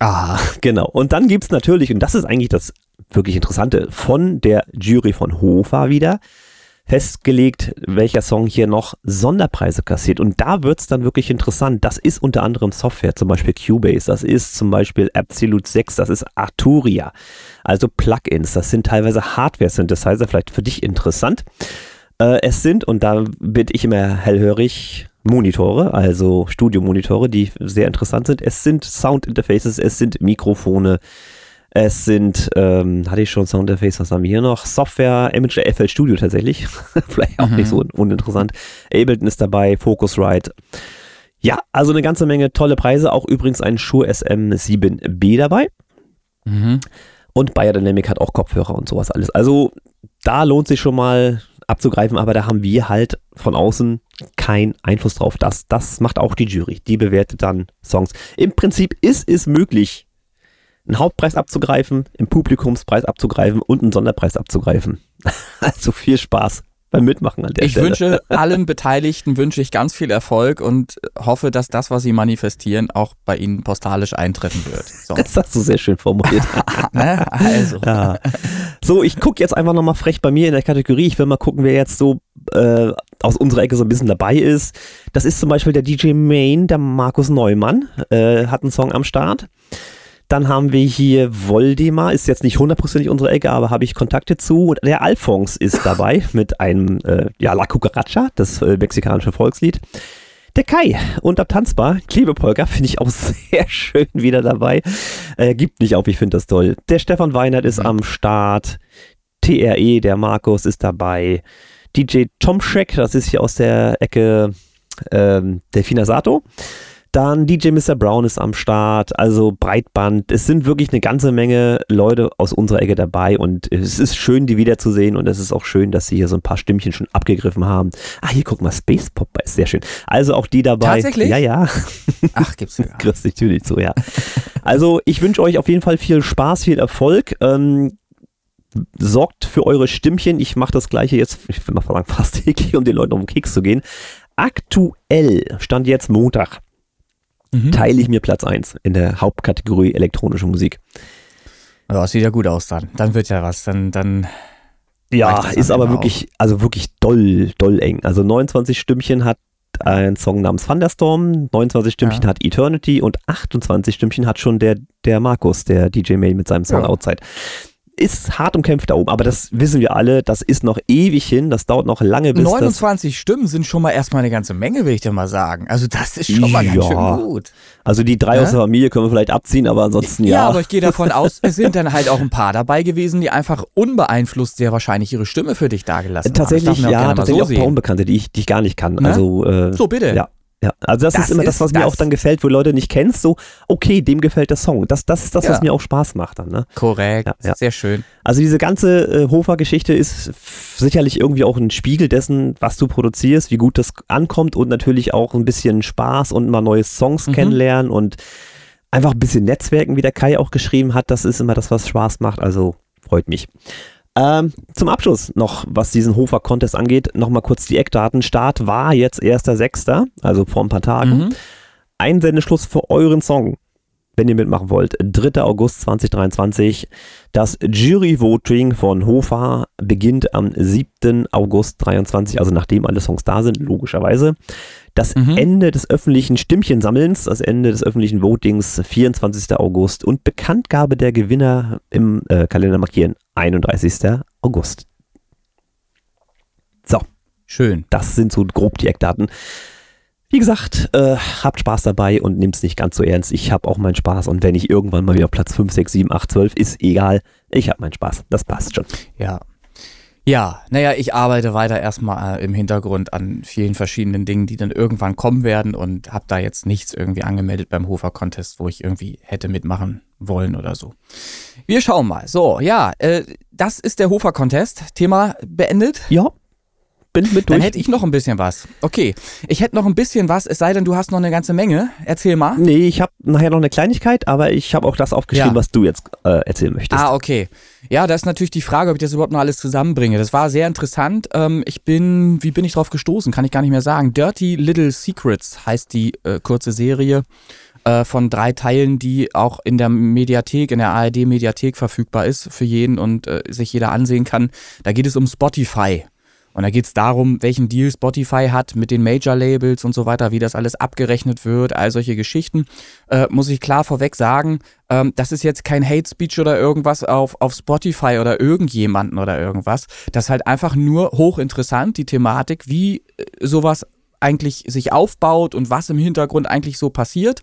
Ah, Genau. Und dann gibt es natürlich, und das ist eigentlich das wirklich Interessante, von der Jury von Hofa wieder festgelegt, welcher Song hier noch Sonderpreise kassiert. Und da wird es dann wirklich interessant. Das ist unter anderem Software, zum Beispiel Cubase, das ist zum Beispiel Absolute 6, das ist Arturia, also Plugins, das sind teilweise Hardware-Synthesizer, vielleicht für dich interessant. Äh, es sind, und da bin ich immer hellhörig, Monitore, also Studiomonitore, die sehr interessant sind. Es sind Soundinterfaces, es sind Mikrofone, es sind, ähm, hatte ich schon Soundinterface, was haben wir hier noch? Software, Image FL Studio tatsächlich. <laughs> Vielleicht auch Mhm. nicht so un uninteressant. Ableton ist dabei, Focusrite. Ja, also eine ganze Menge tolle Preise. Auch übrigens ein Shure SM7B dabei. mhm. Und Biodynamic hat auch Kopfhörer und sowas alles. Also da lohnt sich schon mal abzugreifen, aber da haben wir halt von außen keinen Einfluss drauf. Das, das macht auch die Jury. Die bewertet dann Songs. Im Prinzip ist es möglich, einen Hauptpreis abzugreifen, einen Publikumspreis abzugreifen und einen Sonderpreis abzugreifen. <laughs> Also viel Spaß beim Mitmachen an der Ich Stelle. wünsche allen Beteiligten wünsche ich ganz viel Erfolg und hoffe, dass das, was sie manifestieren, auch bei ihnen postalisch eintreffen wird. So, Das hast du sehr schön formuliert. <laughs> ne? Also. Ja. So, ich gucke jetzt einfach nochmal frech bei mir in der Kategorie. Ich will mal gucken, wer jetzt so äh, aus unserer Ecke so ein bisschen dabei ist. Das ist zum Beispiel der DJ Main, der Markus Neumann, äh, hat einen Song am Start. Dann haben wir hier Voldemar, ist jetzt nicht hundertprozentig unsere Ecke, aber habe ich Kontakte zu. Und der Alphonse ist dabei <laughs> mit einem, äh, ja, La Cucaracha, das äh, mexikanische Volkslied. Der Kai und ab Tanzbar, Klebepolka, finde ich auch <laughs> sehr schön wieder dabei. Äh, gibt nicht auf, ich finde das toll. Der Stefan Weinert ist Mhm. am Start. TRE, der Markus ist dabei. DJ Tomschek, das ist hier aus der Ecke ähm, Delfina Sato. Dann DJ Mr. Brown ist am Start, also Breitband. Es sind wirklich eine ganze Menge Leute aus unserer Ecke dabei und es ist schön, die wiederzusehen und es ist auch schön, dass sie hier so ein paar Stimmchen schon abgegriffen haben. Ah, hier guck mal, Space Pop ist sehr schön. Also auch die dabei. Tatsächlich? Ja, ja. <laughs> Ach, gibt's ja. Grüß dich natürlich so, ja. Also ich wünsche euch auf jeden Fall viel Spaß, viel Erfolg. Ähm, sorgt für eure Stimmchen. Ich mache das gleiche jetzt, ich will mal sagen, <laughs> fast täglich, um den Leuten um den Keks zu gehen. Aktuell, stand jetzt Montag, Mhm. teile ich mir Platz 1 in der Hauptkategorie elektronische Musik. Ja, sieht ja gut aus dann. Dann wird ja was. Dann, dann. Ja, das ist aber wirklich, also wirklich doll, doll eng. Also 29 Stimmchen hat ein Song namens Thunderstorm, 29 Stimmchen Ja. hat Eternity und 28 Stimmchen hat schon der, der Markus, der DJ May mit seinem Song Ja. Outside. Ist hart umkämpft da oben, aber das wissen wir alle, das ist noch ewig hin, das dauert noch lange, bis das 29 Stimmen sind schon mal erstmal eine ganze Menge, will ich dir mal sagen. Also das ist schon mal ganz Ja. schön gut. Also die drei Ne? aus der Familie können wir vielleicht abziehen, aber ansonsten Ja, ja. aber ich gehe davon aus, es sind dann halt auch ein paar dabei gewesen, die einfach unbeeinflusst sehr wahrscheinlich ihre Stimme für dich dagelassen tatsächlich, haben. Man ja, tatsächlich so auch ein paar. Unbekannte, die ich, die ich gar nicht kann. Ne? Also, äh, So, bitte. Ja. Ja, also das, Das ist immer das, was mir das. auch dann gefällt, wo Leute nicht kennst, so, okay, dem gefällt der Song. Das, das ist das, was Ja. mir auch Spaß macht dann, ne? Korrekt, Ja, ja. sehr schön. Also diese ganze äh, Hofer-Geschichte ist sicherlich irgendwie auch ein Spiegel dessen, was du produzierst, wie gut das ankommt und natürlich auch ein bisschen Spaß und mal neue Songs Mhm. kennenlernen und einfach ein bisschen Netzwerken, wie der Kai auch geschrieben hat. Das ist immer das, was Spaß macht. Also freut mich. Ähm, zum Abschluss noch, was diesen Hofer-Contest angeht, nochmal kurz die Eckdaten. Start war jetzt 1.6., also vor ein paar Tagen. Mhm. Einsendeschluss für euren Song, wenn ihr mitmachen wollt. 3. August 2023. Das Jury-Voting von Hofa beginnt am 7. August 23, also nachdem alle Songs da sind, logischerweise. Das Mhm. Ende des öffentlichen Stimmchensammelns, das Ende des öffentlichen Votings, 24. August und Bekanntgabe der Gewinner im äh, Kalender markieren, 31. August. So, Schön. das sind so grob die Eckdaten. Wie gesagt, äh, habt Spaß dabei und nehmt es nicht ganz so ernst. Ich habe auch meinen Spaß und wenn ich irgendwann mal wieder auf Platz 5, 6, 7, 8, 12 ist egal. Ich habe meinen Spaß. Das passt schon. Ja. Ja, naja, ich arbeite weiter erstmal äh, im Hintergrund an vielen verschiedenen Dingen, die dann irgendwann kommen werden und habe da jetzt nichts irgendwie angemeldet beim Hofer Contest, wo ich irgendwie hätte mitmachen wollen oder so. Wir schauen mal. So, ja, äh, das ist der Hofer Contest. Thema beendet. Ja, bin mit Dann durch. hätte ich noch ein bisschen was. Okay, ich hätte noch ein bisschen was, es sei denn, du hast noch eine ganze Menge. Erzähl mal. Nee, ich habe nachher noch eine Kleinigkeit, aber ich habe auch das aufgeschrieben, Ja. was du jetzt äh, erzählen möchtest. Ah, okay. Ja, da ist natürlich die Frage, ob ich das überhaupt noch alles zusammenbringe. Das war sehr interessant. Ähm, ich bin, wie bin ich drauf gestoßen? Kann ich gar nicht mehr sagen. Dirty Little Secrets heißt die äh, kurze Serie äh, von drei Teilen, die auch in der Mediathek, in der ARD-Mediathek verfügbar ist für jeden und äh, sich jeder ansehen kann. Da geht es um Spotify. Und da geht es darum, welchen Deal Spotify hat mit den Major-Labels und so weiter, wie das alles abgerechnet wird, all solche Geschichten. Äh, muss ich klar vorweg sagen, ähm, das ist jetzt kein Hate Speech oder irgendwas auf, auf Spotify oder irgendjemanden oder irgendwas. Das ist halt einfach nur hochinteressant, die Thematik, wie äh, sowas eigentlich sich aufbaut und was im Hintergrund eigentlich so passiert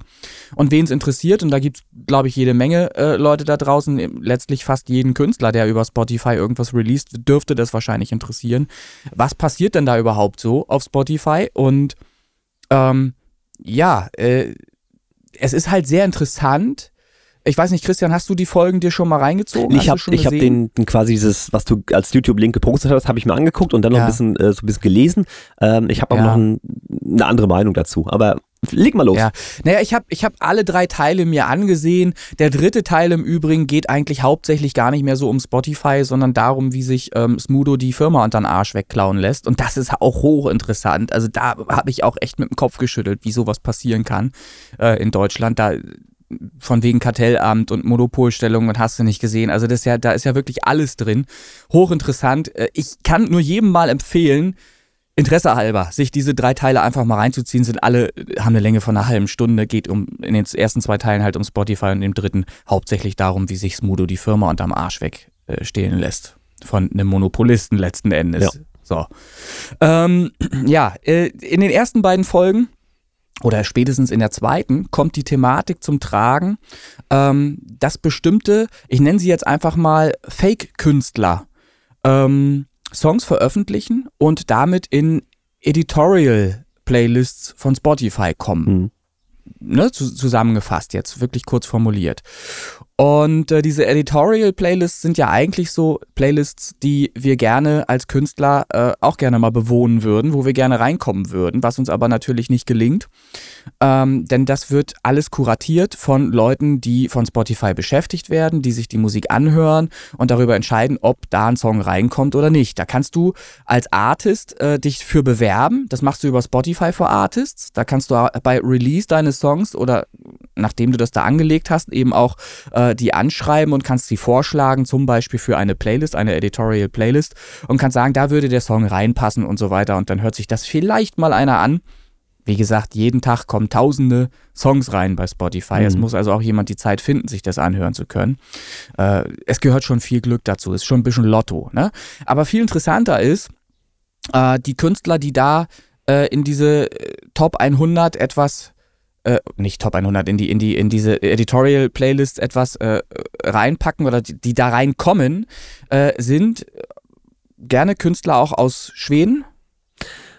und wen es interessiert. Und da gibt es, glaube ich, jede Menge äh, Leute da draußen, letztlich fast jeden Künstler, der über Spotify irgendwas released, dürfte das wahrscheinlich interessieren. Was passiert denn da überhaupt so auf Spotify? Und ähm, ja, äh, es ist halt sehr interessant. Ich weiß nicht, Christian, hast du die Folgen dir schon mal reingezogen? ich habe hab den, den quasi dieses, was du als YouTube-Link gepostet hast, habe ich mir angeguckt und dann noch Ja. ein bisschen, äh, so ein bisschen gelesen. Ähm, ich habe auch Ja. noch ein, eine andere Meinung dazu. Aber leg mal los. Ja, naja, ich habe ich hab alle drei Teile mir angesehen. Der dritte Teil im Übrigen geht eigentlich hauptsächlich gar nicht mehr so um Spotify, sondern darum, wie sich ähm, Smudo die Firma unter den Arsch wegklauen lässt. Und das ist auch hochinteressant. Also da habe ich auch echt mit dem Kopf geschüttelt, wie sowas passieren kann äh, in Deutschland. Da von wegen Kartellamt und Monopolstellung und hast du nicht gesehen. Also das ist ja, da ist ja wirklich alles drin. Hochinteressant. Äh, Ich kann nur jedem mal empfehlen, Interesse halber, sich diese drei Teile einfach mal reinzuziehen, sind alle, haben eine Länge von einer halben Stunde, geht um in den ersten zwei Teilen halt um Spotify und im dritten hauptsächlich darum, wie sich Smudo die Firma unterm Arsch wegstehlen lässt. Von einem Monopolisten letzten Endes. Ja. So. Ähm, <clears throat> ja, äh, in den ersten beiden Folgen oder spätestens in der zweiten kommt die Thematik zum Tragen, ähm, dass bestimmte, ich nenne sie jetzt einfach mal Fake-Künstler, ähm, Songs veröffentlichen und damit in Editorial-Playlists von Spotify kommen. Mhm. ne, zu, zusammengefasst jetzt, wirklich kurz formuliert. Und äh, diese Editorial-Playlists sind ja eigentlich so Playlists, die wir gerne als Künstler äh, auch gerne mal bewohnen würden, wo wir gerne reinkommen würden, was uns aber natürlich nicht gelingt. Ähm, denn das wird alles kuratiert von Leuten, die von Spotify beschäftigt werden, die sich die Musik anhören und darüber entscheiden, ob da ein Song reinkommt oder nicht. Da kannst du als Artist äh, dich für bewerben. Das machst du über Spotify for Artists. Da kannst du bei Release deines Songs oder nachdem du das da angelegt hast, eben auch äh, die anschreiben und kannst sie vorschlagen, zum Beispiel für eine Playlist, eine Editorial Playlist und kannst sagen, da würde der Song reinpassen und so weiter und dann hört sich das vielleicht mal einer an. Wie gesagt, jeden Tag kommen tausende Songs rein bei Spotify. Mhm. Es muss also auch jemand die Zeit finden, sich das anhören zu können. Äh, es gehört schon viel Glück dazu. Es ist schon ein bisschen Lotto. Ne? Aber viel interessanter ist, äh, die Künstler, die da äh, in diese äh, Top 100 etwas äh, nicht Top 100, in die, in die, in diese Editorial Playlist etwas äh, reinpacken oder die, die da reinkommen, äh, sind gerne Künstler auch aus Schweden.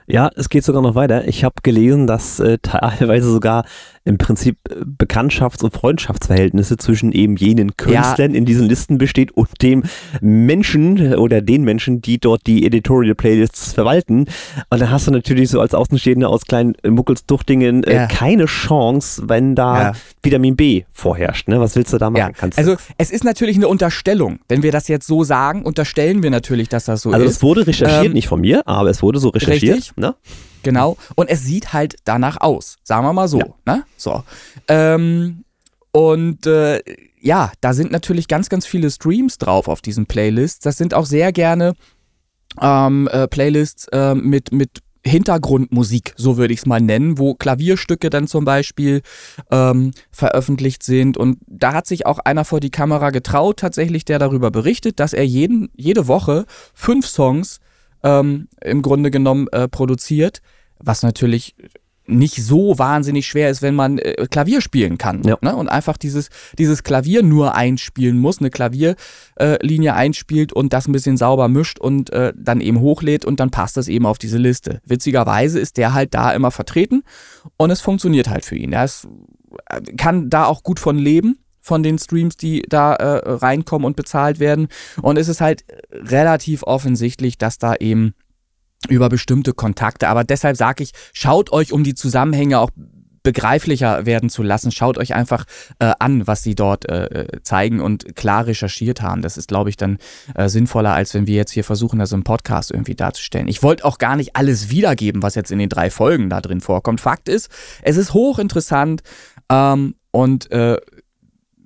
Ja, es geht sogar noch weiter. Ich habe gelesen, dass äh, <laughs> teilweise sogar im Prinzip äh, Bekanntschafts- und Freundschaftsverhältnisse zwischen eben jenen Künstlern ja. in diesen Listen besteht und dem Menschen äh, oder den Menschen, die dort die Editorial Playlists verwalten. Und dann hast du natürlich so als Außenstehender aus kleinen Muckelsduchtingen äh, ja. keine Chance, wenn da ja. Vitamin B vorherrscht. Ne? Was willst du da machen? Kannst also es ist natürlich eine Unterstellung. Wenn wir das jetzt so sagen, unterstellen wir natürlich, dass das so also ist. Also es wurde recherchiert, ähm, nicht von mir, aber es wurde so recherchiert. Richtig. Ne? Genau. Und es sieht halt danach aus. Sagen wir mal so. Ja. Ne? So. Ähm, und äh, ja, da sind natürlich ganz, ganz viele Streams drauf auf diesen Playlists. Das sind auch sehr gerne ähm, äh, Playlists äh, mit, mit Hintergrundmusik, so würde ich es mal nennen, wo Klavierstücke dann zum Beispiel ähm, veröffentlicht sind. Und da hat sich auch einer vor die Kamera getraut, tatsächlich, der darüber berichtet, dass er jeden, jede Woche fünf Songs ähm, im Grunde genommen äh, produziert, was natürlich nicht so wahnsinnig schwer ist, wenn man äh, Klavier spielen kann ja. ne? und einfach dieses, dieses Klavier nur einspielen muss, eine Klavierlinie äh, einspielt und das ein bisschen sauber mischt und äh, dann eben hochlädt und dann passt das eben auf diese Liste. Witzigerweise ist der halt da immer vertreten und es funktioniert halt für ihn. Er ist, äh, kann da auch gut von leben von den Streams, die da äh, reinkommen und bezahlt werden. Und es ist halt relativ offensichtlich, dass da eben über bestimmte Kontakte. Aber deshalb sage ich, schaut euch, um die Zusammenhänge auch begreiflicher werden zu lassen, schaut euch einfach äh, an, was sie dort äh, zeigen und klar recherchiert haben. Das ist, glaube ich, dann äh, sinnvoller, als wenn wir jetzt hier versuchen, das im Podcast irgendwie darzustellen. Ich wollte auch gar nicht alles wiedergeben, was jetzt in den drei Folgen da drin vorkommt. Fakt ist, es ist hochinteressant ähm, und äh,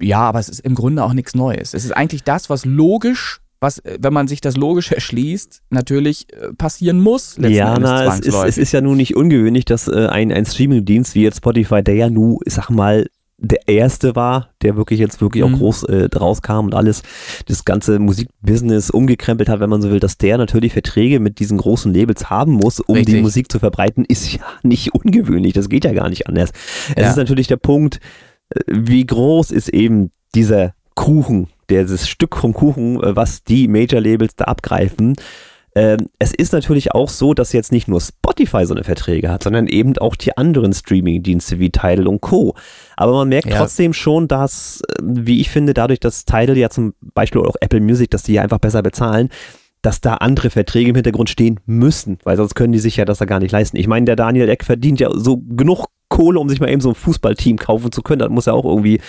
ja, aber es ist im Grunde auch nichts Neues. Es ist eigentlich das, was logisch was, äh, wenn man sich das logisch <laughs> erschließt, natürlich äh, passieren muss. Ja, na, es ist, es ist ja nun nicht ungewöhnlich, dass äh, ein, ein Streaming-Dienst wie jetzt Spotify, der ja nun, sag mal, der erste war, der wirklich jetzt wirklich mhm. auch groß äh, draus kam und alles das ganze Musikbusiness umgekrempelt hat, wenn man so will, dass der natürlich Verträge mit diesen großen Labels haben muss, um Richtig. die Musik zu verbreiten, ist ja <laughs> nicht ungewöhnlich. Das geht ja gar nicht anders. Es ja. ist natürlich der Punkt, äh, wie groß ist eben dieser Kuchen, dieses Stück vom Kuchen, äh, was die Major-Labels da abgreifen. Ähm, es ist natürlich auch so, dass jetzt nicht nur Spotify so eine Verträge hat, sondern eben auch die anderen Streaming-Dienste wie Tidal und Co. Aber man merkt ja. trotzdem schon, dass, äh, wie ich finde, dadurch, dass Tidal ja zum Beispiel auch Apple Music, dass die ja einfach besser bezahlen, dass da andere Verträge im Hintergrund stehen müssen, weil sonst können die sich ja das da gar nicht leisten. Ich meine, der Daniel Eck verdient ja so genug Kohle, um sich mal eben so ein Fußballteam kaufen zu können. Das muss ja auch irgendwie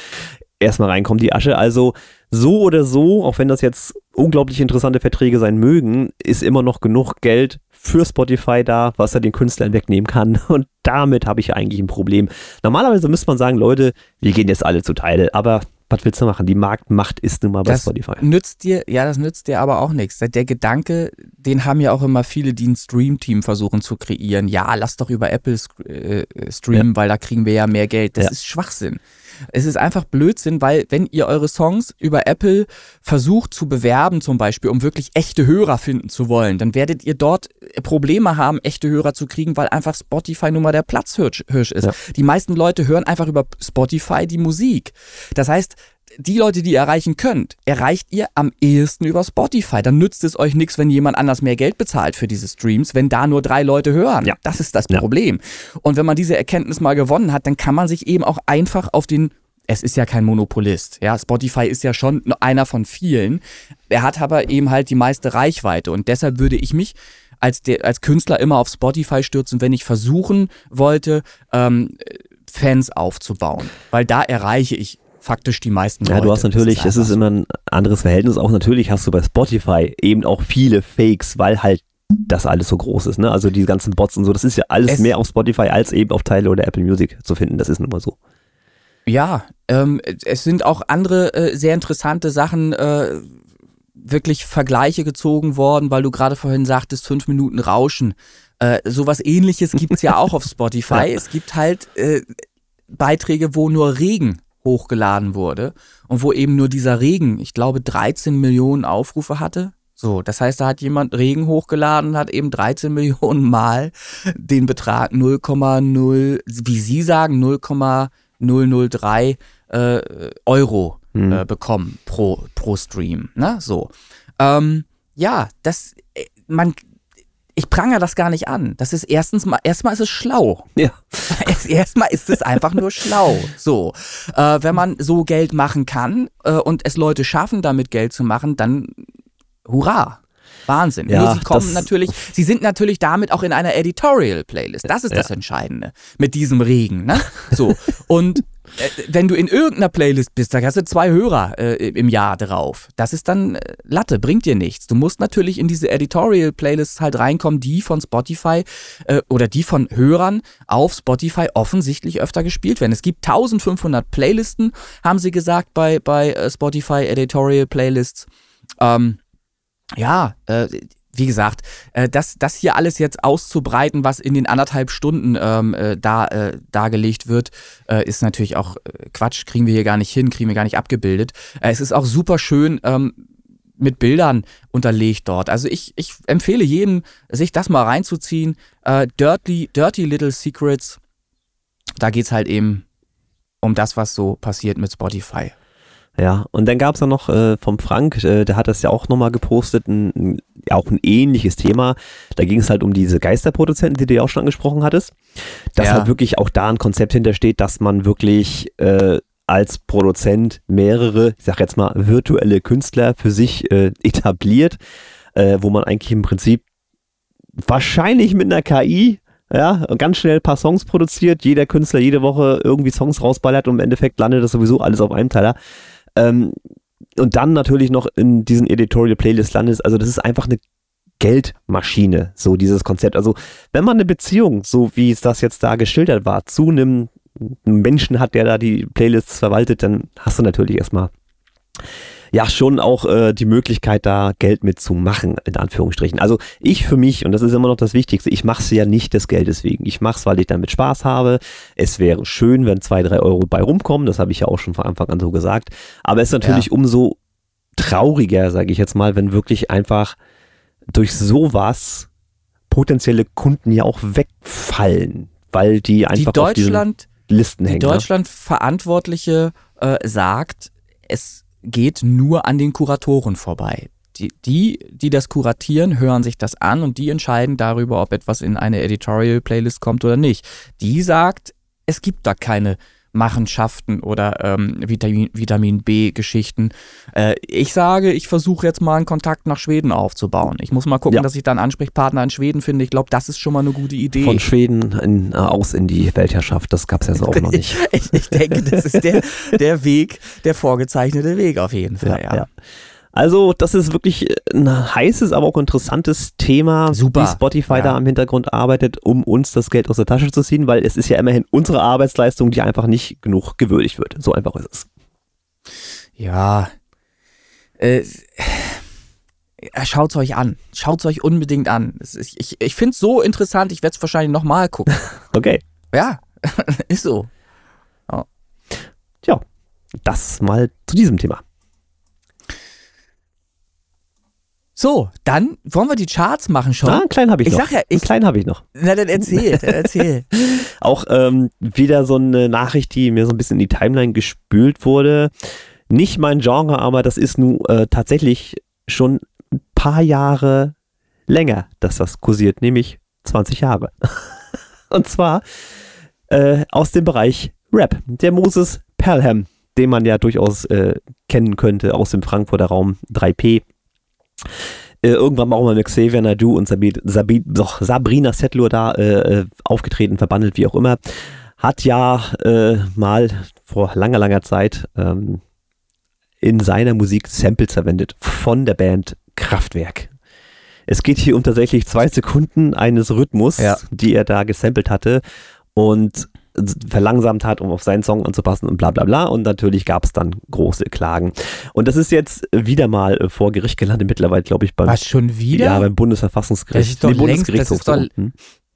erstmal reinkommen, die Asche. Also so oder so, auch wenn das jetzt unglaublich interessante Verträge sein mögen, ist immer noch genug Geld für Spotify da, was er den Künstlern wegnehmen kann. <laughs> Und damit habe ich eigentlich ein Problem. Normalerweise müsste man sagen, Leute, wir gehen jetzt alle zu Teile, aber was willst du machen? Die Marktmacht ist nun mal bei das Spotify. Nützt dir, ja, das nützt dir aber auch nichts. Der Gedanke, den haben ja auch immer viele, die ein Stream-Team versuchen zu kreieren. Ja, lass doch über Apple äh, streamen, ja. weil da kriegen wir ja mehr Geld. Das ja. ist Schwachsinn. Es ist einfach Blödsinn, weil wenn ihr eure Songs über Apple versucht zu bewerben, zum Beispiel, um wirklich echte Hörer finden zu wollen, dann werdet ihr dort Probleme haben, echte Hörer zu kriegen, weil einfach Spotify nun mal der Platzhirsch ist. Ja. Die meisten Leute hören einfach über Spotify die Musik. Das heißt, die Leute, die ihr erreichen könnt, erreicht ihr am ehesten über Spotify. Dann nützt es euch nichts, wenn jemand anders mehr Geld bezahlt für diese Streams, wenn da nur drei Leute hören. Ja. Das ist das Ja. Problem. Und wenn man diese Erkenntnis mal gewonnen hat, dann kann man sich eben auch einfach auf den es ist ja kein Monopolist. Ja, Spotify ist ja schon einer von vielen. Er hat aber eben halt die meiste Reichweite und deshalb würde ich mich als, der, als Künstler immer auf Spotify stürzen, wenn ich versuchen wollte, ähm, Fans aufzubauen. Weil da erreiche ich faktisch die meisten Ja, Leute. du hast natürlich, es ist einfach immer ein anderes Verhältnis. Auch natürlich hast du bei Spotify eben auch viele Fakes, weil halt das alles so groß ist. Ne? Also die ganzen Bots und so, das ist ja alles Es- mehr auf Spotify als eben auf Tidal oder Apple Music zu finden. Das ist nun mal so. Ja, ähm, es sind auch andere äh, sehr interessante Sachen, äh, wirklich Vergleiche gezogen worden, weil du gerade vorhin sagtest, fünf Minuten Rauschen. Äh, sowas ähnliches gibt's ja auch auf <laughs> Spotify. Es gibt halt äh, Beiträge, wo nur Regen hochgeladen wurde und wo eben nur dieser Regen, ich glaube, 13 Millionen Aufrufe hatte. So, das heißt, da hat jemand Regen hochgeladen und hat eben 13 <laughs> Millionen Mal den Betrag 0,0, wie Sie sagen, 0,003 äh, Euro Hm. äh, bekommen pro, pro Stream. Ne? So. Ähm, ja, das, äh, man, ich prangere das gar nicht an. Das ist erstens mal, erstmal ist es schlau. Ja. <laughs> Erst- Erstmal ist es einfach nur schlau. So, äh, wenn man so Geld machen kann äh, und es Leute schaffen, damit Geld zu machen, dann hurra. Wahnsinn. Ja, Nur sie kommen natürlich, sie sind natürlich damit auch in einer Editorial-Playlist. Das ist das Entscheidende. Mit diesem Regen, ne? So. Und wenn du in irgendeiner Playlist bist, da hast du zwei Hörer äh, im Jahr drauf. Das ist dann äh, Latte, bringt dir nichts. Du musst natürlich in diese Editorial-Playlists halt reinkommen, die von Spotify äh, oder die von Hörern auf Spotify offensichtlich öfter gespielt werden. Es gibt 1500 Playlisten, haben sie gesagt, bei, bei äh, Spotify Editorial Playlists. Ähm, ja, äh, wie gesagt, äh, das, das hier alles jetzt auszubreiten, was in den anderthalb Stunden ähm, äh, da, äh, dargelegt wird, äh, ist natürlich auch äh, Quatsch, kriegen wir hier gar nicht hin, kriegen wir gar nicht abgebildet. Äh, es ist auch super schön ähm, mit Bildern unterlegt dort. Also ich, ich empfehle jedem, sich das mal reinzuziehen. Äh, Dirty, Dirty Little Secrets, da geht's halt eben um das, was so passiert mit Spotify. Ja, und dann gab es ja noch äh, vom Frank, äh, der hat das ja auch nochmal gepostet, ein, ein, auch ein ähnliches Thema. Da ging es halt um diese Geisterproduzenten, die du ja auch schon angesprochen hattest. Dass Ja. halt wirklich auch da ein Konzept hintersteht, dass man wirklich äh, als Produzent mehrere, ich sag jetzt mal, virtuelle Künstler für sich äh, etabliert, äh, wo man eigentlich im Prinzip wahrscheinlich mit einer KI ja, ganz schnell ein paar Songs produziert, jeder Künstler jede Woche irgendwie Songs rausballert und im Endeffekt landet das sowieso alles auf einem Teiler. Ähm, und dann natürlich noch in diesen Editorial Playlist landet. Also das ist einfach eine Geldmaschine, so dieses Konzept. Also wenn man eine Beziehung, so wie es das jetzt da geschildert war, zu einem Menschen hat, der da die Playlists verwaltet, dann hast du natürlich erstmal ja schon auch äh, die Möglichkeit, da Geld mitzumachen, in Anführungsstrichen. Also ich für mich, und das ist immer noch das Wichtigste, ich mache es ja nicht des Geldes wegen. Ich mache es, weil ich damit Spaß habe. Es wäre schön, wenn zwei, drei Euro bei rumkommen, das habe ich ja auch schon von Anfang an so gesagt. Aber es ist natürlich umso trauriger, sage ich jetzt mal, wenn wirklich einfach durch sowas potenzielle Kunden ja auch wegfallen, weil die Die einfach auf diesen Deutschland, Listen die hängen. ne? Deutschland-Verantwortliche äh, sagt, es geht nur an den Kuratoren vorbei. Die, die, die das kuratieren, hören sich das an und die entscheiden darüber, ob etwas in eine Editorial-Playlist kommt oder nicht. Die sagt, es gibt da keine Machenschaften oder ähm, Vitamin, Vitamin B-Geschichten. Äh, ich sage, ich versuche jetzt mal einen Kontakt nach Schweden aufzubauen. Ich muss mal gucken, Ja. dass ich da einen Ansprechpartner in Schweden finde. Ich glaube, das ist schon mal eine gute Idee. Von Schweden in, äh, aus in die Weltherrschaft, das gab es ja so auch noch <laughs> nicht. Ich, ich denke, das ist der, der Weg, der vorgezeichnete Weg auf jeden Fall. Ja, ja. Also, das ist wirklich ein heißes, aber auch interessantes Thema, Super. wie Spotify Ja. da im Hintergrund arbeitet, um uns das Geld aus der Tasche zu ziehen, weil es ist ja immerhin unsere Arbeitsleistung, die einfach nicht genug gewürdigt wird. So einfach ist es. ja. Äh, Schaut es euch an. Schaut es euch unbedingt an. Ist, ich ich finde es so interessant, ich werde es wahrscheinlich nochmal gucken. <laughs> Okay. ja, <laughs> ist so. Tja, das mal zu diesem Thema. So, dann wollen wir die Charts machen schon. Ah, einen kleinen habe ich, Ich noch. sag ja, einen ich- kleinen habe ich noch. Na, dann erzähl, dann erzähl. <laughs> Auch ähm, wieder so eine Nachricht, die mir so ein bisschen in die Timeline gespült wurde. nicht mein Genre, aber das ist nun äh, tatsächlich schon ein paar Jahre länger, dass das kursiert, nämlich 20 Jahre. <laughs> Und zwar äh, aus dem Bereich Rap. Der Moses Pelham, den man ja durchaus äh, kennen könnte aus dem Frankfurter Raum 3P. Äh, irgendwann mal auch mal mit Xavier Nadu und Sabi, Sabi, doch, Sabrina Settler da äh, äh, aufgetreten, verbandelt, wie auch immer. Hat ja äh, mal vor langer, langer Zeit ähm, in seiner Musik Samples verwendet von der Band Kraftwerk. Es geht hier um tatsächlich zwei Sekunden eines Rhythmus, Ja. die er da gesampelt hatte und verlangsamt hat, um auf seinen Song anzupassen und bla bla bla. Und natürlich gab es dann große Klagen. Und das ist jetzt wieder mal äh, vor Gericht gelandet, mittlerweile, glaube ich, beim, Was schon wieder? ja, beim Bundesverfassungsgericht. Das ist doch längst- Bundesgerichtshof. das ist doch- so. Hm.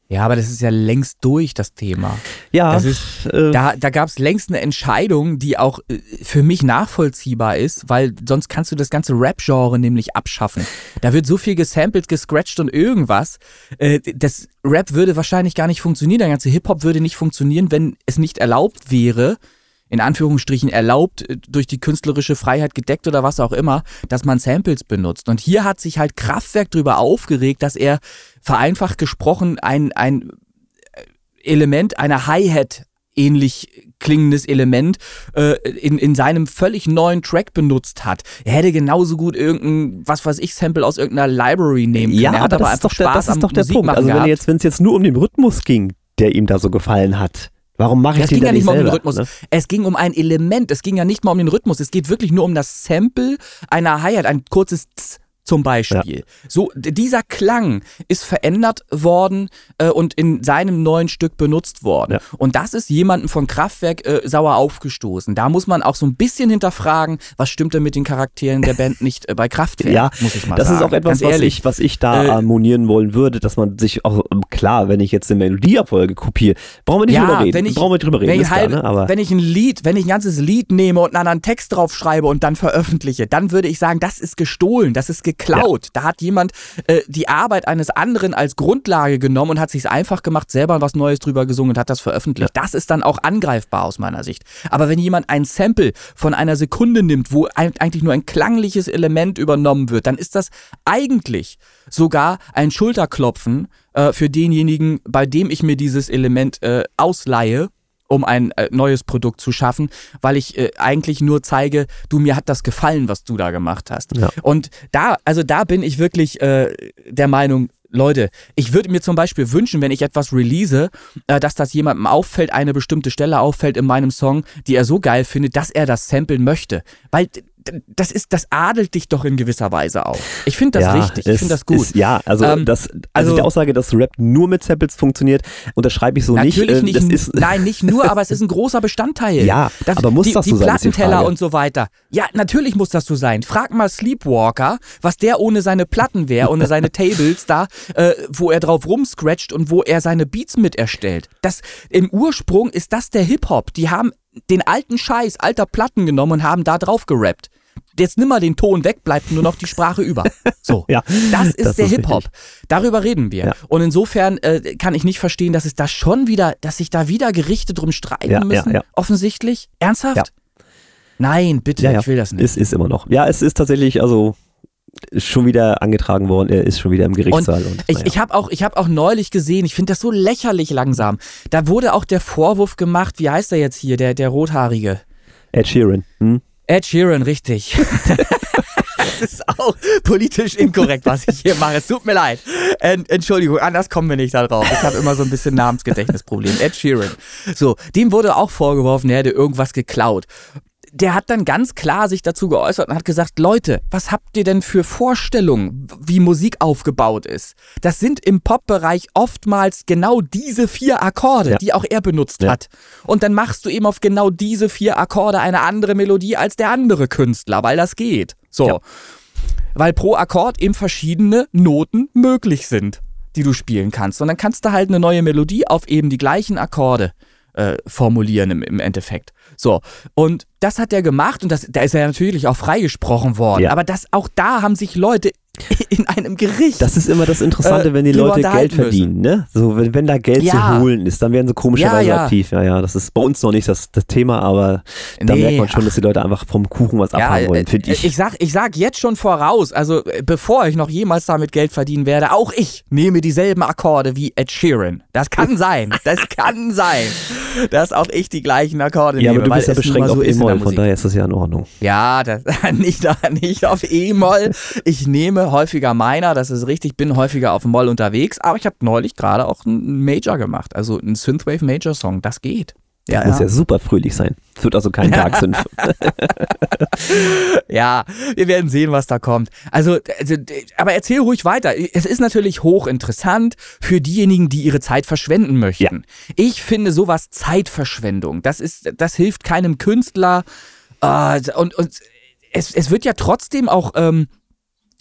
Ja, aber das ist ja längst durch, das Thema. Ja, Das ist- äh, Da, da gab es längst eine Entscheidung, die auch äh, für mich nachvollziehbar ist, weil sonst kannst du das ganze Rap-Genre nämlich abschaffen. Da wird so viel gesampelt, gescratcht und irgendwas. Äh, das Rap würde wahrscheinlich gar nicht funktionieren. Der ganze Hip-Hop würde nicht funktionieren, wenn es nicht erlaubt wäre, in Anführungsstrichen erlaubt, äh, durch die künstlerische Freiheit gedeckt oder was auch immer, dass man Samples benutzt. Und hier hat sich halt Kraftwerk darüber aufgeregt, dass er vereinfacht gesprochen ein, ein Element, einer Hi-Hat ähnlich klingendes Element äh, in, in seinem völlig neuen Track benutzt hat. Er hätte genauso gut irgendein, was weiß ich, Sample aus irgendeiner Library nehmen können. ja er hat aber aber, das ist einfach doch der, Spaß das ist doch der Musik Punkt. Also wenn gehabt. jetzt, wenn es jetzt nur um den Rhythmus ging, der ihm da so gefallen hat, warum mache ich Es den ging ja nicht mal um den Rhythmus. ne? Es ging um ein Element. Es ging ja nicht mal um den Rhythmus. Es geht wirklich nur um das Sample einer Hi-Hat, ein kurzes Tz zum Beispiel. So, d- dieser Klang ist verändert worden äh, und in seinem neuen Stück benutzt worden. Ja. Und das ist jemandem von Kraftwerk äh, sauer aufgestoßen. Da muss man auch so ein bisschen hinterfragen, was stimmt denn mit den Charakteren der Band nicht äh, bei Kraftwerk, Ja, muss ich mal das sagen. ist auch etwas, was ehrlich. ich, was ich da Äh, harmonieren wollen würde, dass man sich auch, ähm, klar, wenn ich jetzt eine Melodieabfolge kopiere, brauchen wir nicht drüber reden. wenn ich, brauchen wir drüber reden, wenn ich, ist klar, halt, ne? aber wenn ich ein Lied, wenn ich ein ganzes Lied nehme und einen anderen Text drauf schreibe und dann veröffentliche, dann würde ich sagen, das ist gestohlen, das ist geklaut. Da hat jemand äh, die Arbeit eines anderen als Grundlage genommen und hat sich einfach gemacht, selber was Neues drüber gesungen und hat das veröffentlicht. Das ist dann auch angreifbar aus meiner Sicht. Aber wenn jemand ein Sample von einer Sekunde nimmt, wo ein, eigentlich nur ein klangliches Element übernommen wird, dann ist das eigentlich sogar ein Schulterklopfen äh, für denjenigen, bei dem ich mir dieses Element äh, ausleihe um ein äh, neues Produkt zu schaffen, weil ich äh, eigentlich nur zeige, du mir hat das gefallen, was du da gemacht hast. Ja. Und da, also da bin ich wirklich äh, der Meinung, Leute, ich würde mir zum Beispiel wünschen, wenn ich etwas release, äh, dass das jemandem auffällt, eine bestimmte Stelle auffällt in meinem Song, die er so geil findet, dass er das samplen möchte. Weil das ist, das adelt dich doch in gewisser Weise auch. Ich finde das ja, richtig, ich es finde das gut. Ist, ja, also, Ähm, das, also, also- die Aussage, dass Rap nur mit Samples funktioniert, unterschreibe ich so Natürlich nicht. nicht, äh, das ist, nein, nicht nur, aber es <laughs> ist ein großer Bestandteil. Ja, aber muss die, das die so sein, ist die Plattenteller Frage. und so weiter. Ja, natürlich muss das so sein. Frag mal Sleepwalker, was der ohne seine Platten wäre, ohne seine <laughs> Tables da, äh, wo er drauf rumscratcht und wo er seine Beats mit erstellt. Das, Im Ursprung ist das der Hip-Hop. Die haben den alten Scheiß alter Platten genommen und haben da drauf gerappt. Jetzt nimm mal den Ton weg, bleibt nur noch die Sprache über. <laughs> So, Ja, das ist das der Hip-Hop. Darüber reden wir. Ja. Und insofern äh, kann ich nicht verstehen, dass es da schon wieder, dass sich da wieder Gerichte drum streiten Ja, ja, müssen. ja. Offensichtlich. Ernsthaft? Ja. Nein, bitte, ja, ja, ich will das nicht. Es ist immer noch. Ja, es ist tatsächlich, also schon wieder angetragen worden, er ist schon wieder im Gerichtssaal. Und, Ich, naja. ich habe auch, ich hab auch neulich gesehen, ich finde das so lächerlich langsam. Da wurde auch der Vorwurf gemacht, wie heißt er jetzt hier, der, der Rothaarige? Ed Sheeran. Hm? Ed Sheeran, richtig. <laughs> das ist auch politisch inkorrekt, was ich hier mache. Es tut mir leid. En, Entschuldigung, anders kommen wir nicht da drauf. Ich habe immer so ein bisschen Namensgedächtnisproblem. Ed Sheeran. So, dem wurde auch vorgeworfen, er hätte irgendwas geklaut. Der hat dann ganz klar sich dazu geäußert und hat gesagt, Leute, was habt ihr denn für Vorstellungen, wie Musik aufgebaut ist? Das sind im Pop-Bereich oftmals genau diese vier Akkorde, Ja. die auch er benutzt Ja. hat. Und dann machst du eben auf genau diese vier Akkorde eine andere Melodie als der andere Künstler, weil das geht. So. Ja. Weil pro Akkord eben verschiedene Noten möglich sind, die du spielen kannst. Und dann kannst du halt eine neue Melodie auf eben die gleichen Akkorde äh, formulieren im, im Endeffekt. So, und das hat er gemacht und das, da ist er natürlich auch freigesprochen worden. Ja. Aber das, auch da haben sich Leute <laughs> in einem Gericht. Das ist immer das Interessante, Äh, wenn die Leute Geld unterhalten müssen. verdienen, ne? So, wenn, wenn da Geld Ja. zu holen ist, dann werden sie komischerweise Ja, ja. aktiv. Ja, ja, das ist bei uns noch nicht das, das Thema, aber da Nee, merkt man schon, ach. dass die Leute einfach vom Kuchen was abhaben wollen, äh, finde ich. ich sag, ich sag jetzt schon voraus, also äh, bevor ich noch jemals damit Geld verdienen werde, auch ich nehme dieselben Akkorde wie Ed Sheeran. Das kann <laughs> sein, das kann sein, dass auch ich die gleichen Akkorde ja, nehme. aber du bist ja beschränkt auf so der E-Moll, von daher ist das ja in Ordnung. Ja, das, <laughs> nicht, nicht auf E-Moll. Ich nehme häufiger Minor, das ist richtig, bin häufiger auf Moll unterwegs, aber ich habe neulich gerade auch einen Major gemacht, also einen Synthwave Major Song, das geht. Ja, Muss ja super fröhlich sein. Es wird also kein Tag sind. <laughs> Ja, wir werden sehen, was da kommt. Also, also, aber erzähl ruhig weiter. Es ist natürlich hochinteressant für diejenigen, die ihre Zeit verschwenden möchten. Ich finde sowas Zeitverschwendung. Das ist, das hilft keinem Künstler. Äh, und und es, es wird ja trotzdem auch. Ähm,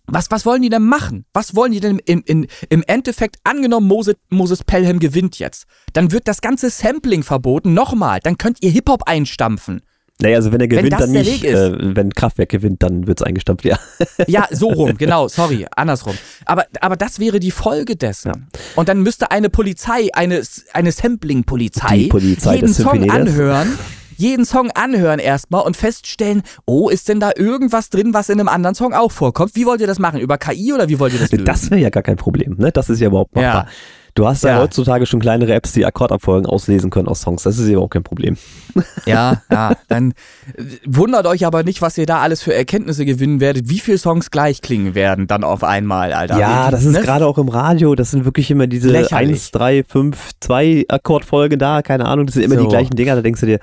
was, was wollen die denn machen? Was wollen die denn in, in, im Endeffekt? Angenommen, Moses, Moses Pelham gewinnt jetzt. Dann wird das ganze Sampling verboten. Nochmal, dann könnt ihr Hip-Hop einstampfen. Naja, also wenn er gewinnt, das dann nicht. Äh, wenn Kraftwerk gewinnt, dann wird es eingestampft, ja. <laughs> Ja, so rum, <laughs> genau, sorry, andersrum. Aber, aber das wäre die Folge dessen. Und dann müsste eine Polizei, eine, eine Sampling-Polizei, jeden Song anhören, <laughs> jeden Song anhören erstmal und feststellen, oh, ist denn da irgendwas drin, was in einem anderen Song auch vorkommt? Wie wollt ihr das machen? Über KI oder wie wollt ihr das lösen? Das wäre ja gar kein Problem, ne? Das ist ja überhaupt machbar. Ja. Du hast ja, Ja. heutzutage schon kleinere Apps, die Akkordabfolgen auslesen können aus Songs. Das ist ja überhaupt kein Problem. <laughs> Ja, ja, dann äh, wundert euch aber nicht, was ihr da alles für Erkenntnisse gewinnen werdet, wie viele Songs gleich klingen werden dann auf einmal, Alter. Ja, das ist ne? gerade auch im Radio, das sind wirklich immer diese Lächerlich. 1, 3, 5, 2 Akkordfolgen da, keine Ahnung, das sind immer So. die gleichen Dinger, da denkst du dir,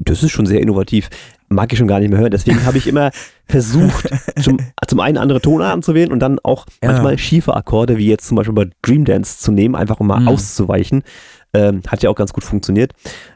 das ist schon sehr innovativ. Mag ich schon gar nicht mehr hören. Deswegen habe ich immer <laughs> versucht, zum, zum einen andere Tonarten zu wählen und dann auch Ja. manchmal schiefe Akkorde, wie jetzt zum Beispiel bei Dream Dance zu nehmen, einfach um mal Mhm. auszuweichen. Ähm, hat ja auch ganz gut funktioniert.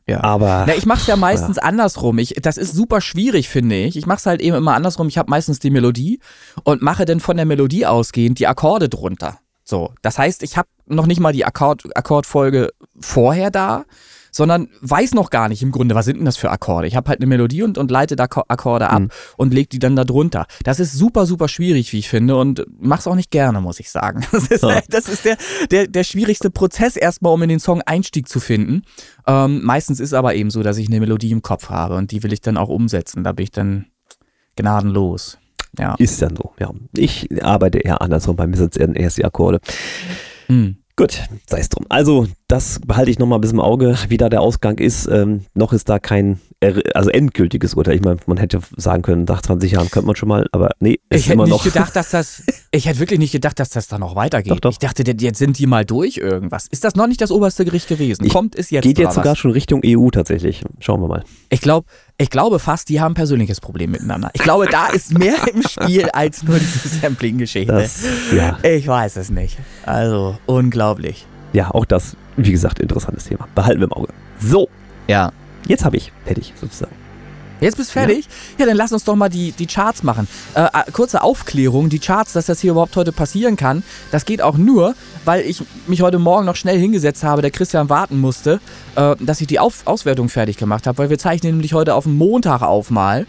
Ja. Aber Na, ich mach's ja meistens andersrum. Ich, das ist super schwierig, finde ich. Ich mach's halt eben immer andersrum. Ich habe meistens die Melodie und mache dann von der Melodie ausgehend die Akkorde drunter. So, das heißt, ich habe noch nicht mal die Akkord, Akkordfolge vorher da, sondern weiß noch gar nicht im Grunde, was sind denn das für Akkorde. Ich habe halt eine Melodie und, und leite da Ko- Akkorde ab und leg die dann da drunter. Das ist super, super schwierig, wie ich finde und mach's auch nicht gerne, muss ich sagen. <laughs> Das ist, Ja. das ist der, der, der schwierigste Prozess erstmal, um in den Song Einstieg zu finden. Ähm, meistens ist aber eben so, dass ich eine Melodie im Kopf habe und die will ich dann auch umsetzen. Da bin ich dann gnadenlos. Ja. ist dann so, ja. Ich arbeite eher andersrum, bei mir sind es erst die Akkorde. Hm. Gut, sei es drum. Also, das behalte ich nochmal ein bisschen im Auge, wie da der Ausgang ist. Ähm, noch ist da kein also endgültiges Urteil. Ich meine, man hätte sagen können, nach 20 Jahren könnte man schon mal, aber nee, ist Ich hätte immer nicht noch. gedacht, dass das. <laughs> Ich hätte wirklich nicht gedacht, dass das da noch weitergeht. Doch, doch. Ich dachte, jetzt sind die mal durch irgendwas. Ist das noch nicht das oberste Gericht gewesen? Ich- Kommt es jetzt? Geht jetzt sogar was? schon Richtung EU tatsächlich. Schauen wir mal. Ich glaube, ich glaube fast, die haben ein persönliches Problem miteinander. Ich glaube, da ist mehr im Spiel als nur diese Sampling-Geschichte. Ja, Ich weiß es nicht. Also, unglaublich. ja, auch das, wie gesagt, interessantes Thema. Behalten wir im Auge. So, Ja. jetzt habe ich fertig sozusagen. Jetzt bist du fertig? Ja, dann lass uns doch mal die, die Charts machen. Äh, äh, kurze Aufklärung, die Charts, dass das hier überhaupt heute passieren kann, das geht auch nur, weil ich mich heute Morgen noch schnell hingesetzt habe, der Christian warten musste, äh, dass ich die auf Auswertung fertig gemacht habe, weil wir zeichnen nämlich heute auf den Montag auf mal.